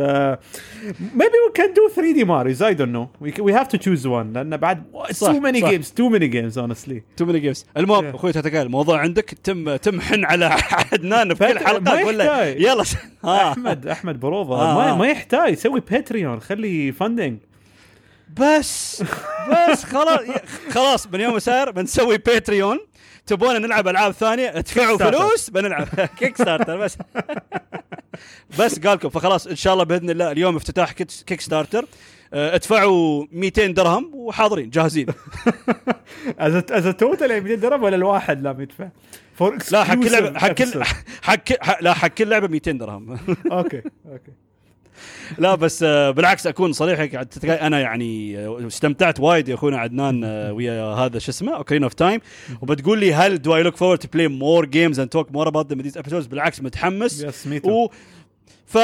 Speaker 2: maybe we can do 3D Marios don't know we, we have to choose one لأن بعد many
Speaker 1: صح.
Speaker 2: games too many games honestly
Speaker 1: too many games المهم
Speaker 2: Yeah.
Speaker 1: أخوي تتكلم الموضوع عندك تم تمحن على عدنان في كل حلقه ولا. يلا آه.
Speaker 2: أحمد أحمد بروفا
Speaker 1: آه.
Speaker 2: ما, ما يحتاج سوي Patreon خلي funding
Speaker 1: بس بس خلاص خلاص من يوم وسار بنسوي Patreon تبون نلعب ألعاب ثانية؟ ادفعوا. فلوس؟ بنلعب. Kickstarter بس بس قالكم فخلاص إن شاء الله بإذن الله اليوم افتتاح Kickstarter آه، ادفعوا 200 درهم وحاضرين جاهزين.
Speaker 2: as as total يعني 200 درهم ولا الواحد لازم يدفع؟ for
Speaker 1: لا حق كل لعبة حق كل- لا حق كل لعبة 200 درهم.
Speaker 2: okay okay
Speaker 1: لا بس آه، بالعكس أكون صريح أنا يعني آه، استمتعت وايد يا أخونا عدنان آه، ويا هذا شو اسمه Ocarina of Time وبتقول لي هل do I look forward to play more games and talk more about them these episodes بالعكس متحمس.
Speaker 2: yes me too
Speaker 1: و ف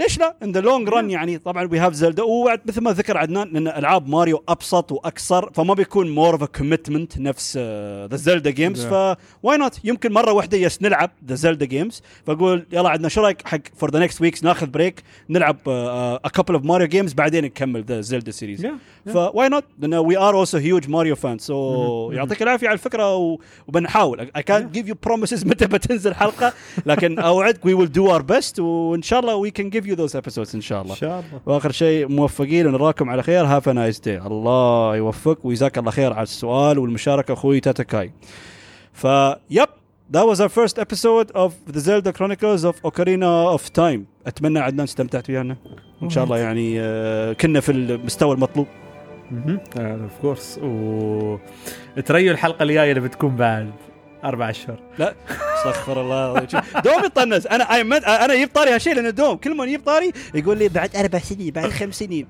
Speaker 1: ليش لا؟ in the long run يعني طبعا we have Zelda ومثل ما ذكر عدنان إن ألعاب ماريو أبسط واقصر فما بيكون more of commitment نفس the Zelda games.
Speaker 2: ف
Speaker 1: why not يمكن مرة واحدة yes نلعب the Zelda games فأقول يلا عندنا شو رأيك حق for the next weeks ناخذ break نلعب a couple of Mario games بعدين نكمل the Zelda series ف why not لأن we are also huge Mario fan
Speaker 2: so.
Speaker 1: يعطيك العافية على الفكرة و- وبنحاول. I can give you promises متى بتنزل حلقة لكن أوعدك we will do our best وإن شاء الله we can give you those episodes إن شاء الله.
Speaker 2: إن شاء الله.
Speaker 1: وآخر شيء موفقين ونراكم على خير. have nice day الله يوفقك ويجزاك الله خير على السؤال والمشاركة. أخوي تاتاكاي فيب That was our first episode of the Zelda Chronicles of Ocarina of Time. أتمنى عدنان استمتعت ويانا. إن شاء الله يعني آه، كنا في المستوى المطلوب.
Speaker 2: of course و تريوا الحلقة الجاية اللي بتكون بعد. أربع أشهر.
Speaker 1: استغفر الله. دوم يطنز. أنا أنا يجيب طاري هالشيء لأنه دوم. كل ما يجيب طاري يقول لي بعد أربع سنين بعد خمس سنين.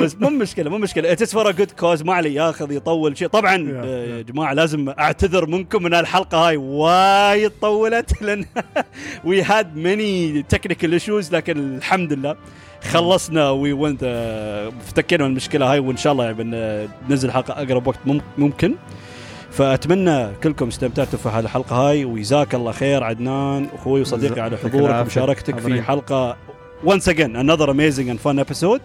Speaker 1: بس مو مشكلة مو مشكلة. it's for good cause ما علي ياخذ يطول شيء. طبعا. يا جماعة لازم أعتذر منكم من الحلقة هاي وايد طولت. لأن we had many technical issues لكن الحمد لله. خلصنا. وي ونت افتكينا من المشكلة هاي وإن شاء الله يعني بننزل حلقة أقرب وقت مم- ممكن. فأتمنى كلكم استمتعتوا في هذه الحلقة هاي. وجزاك الله خير عدنان. أخوي وصديقي على حضورك. ومشاركتك في. حلقة once again another amazing and fun episode.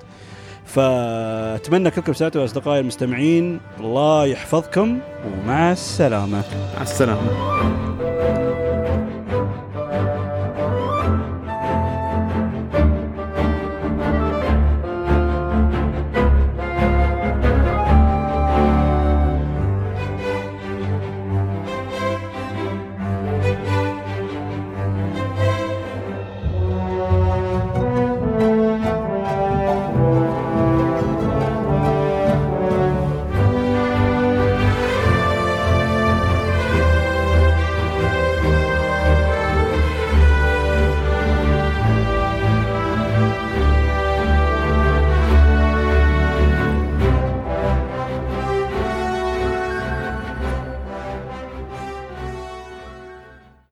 Speaker 1: فأتمنى كلكم استمتعتوا أصدقائي المستمعين. الله يحفظكم. ومع السلامة.
Speaker 2: مع السلامة.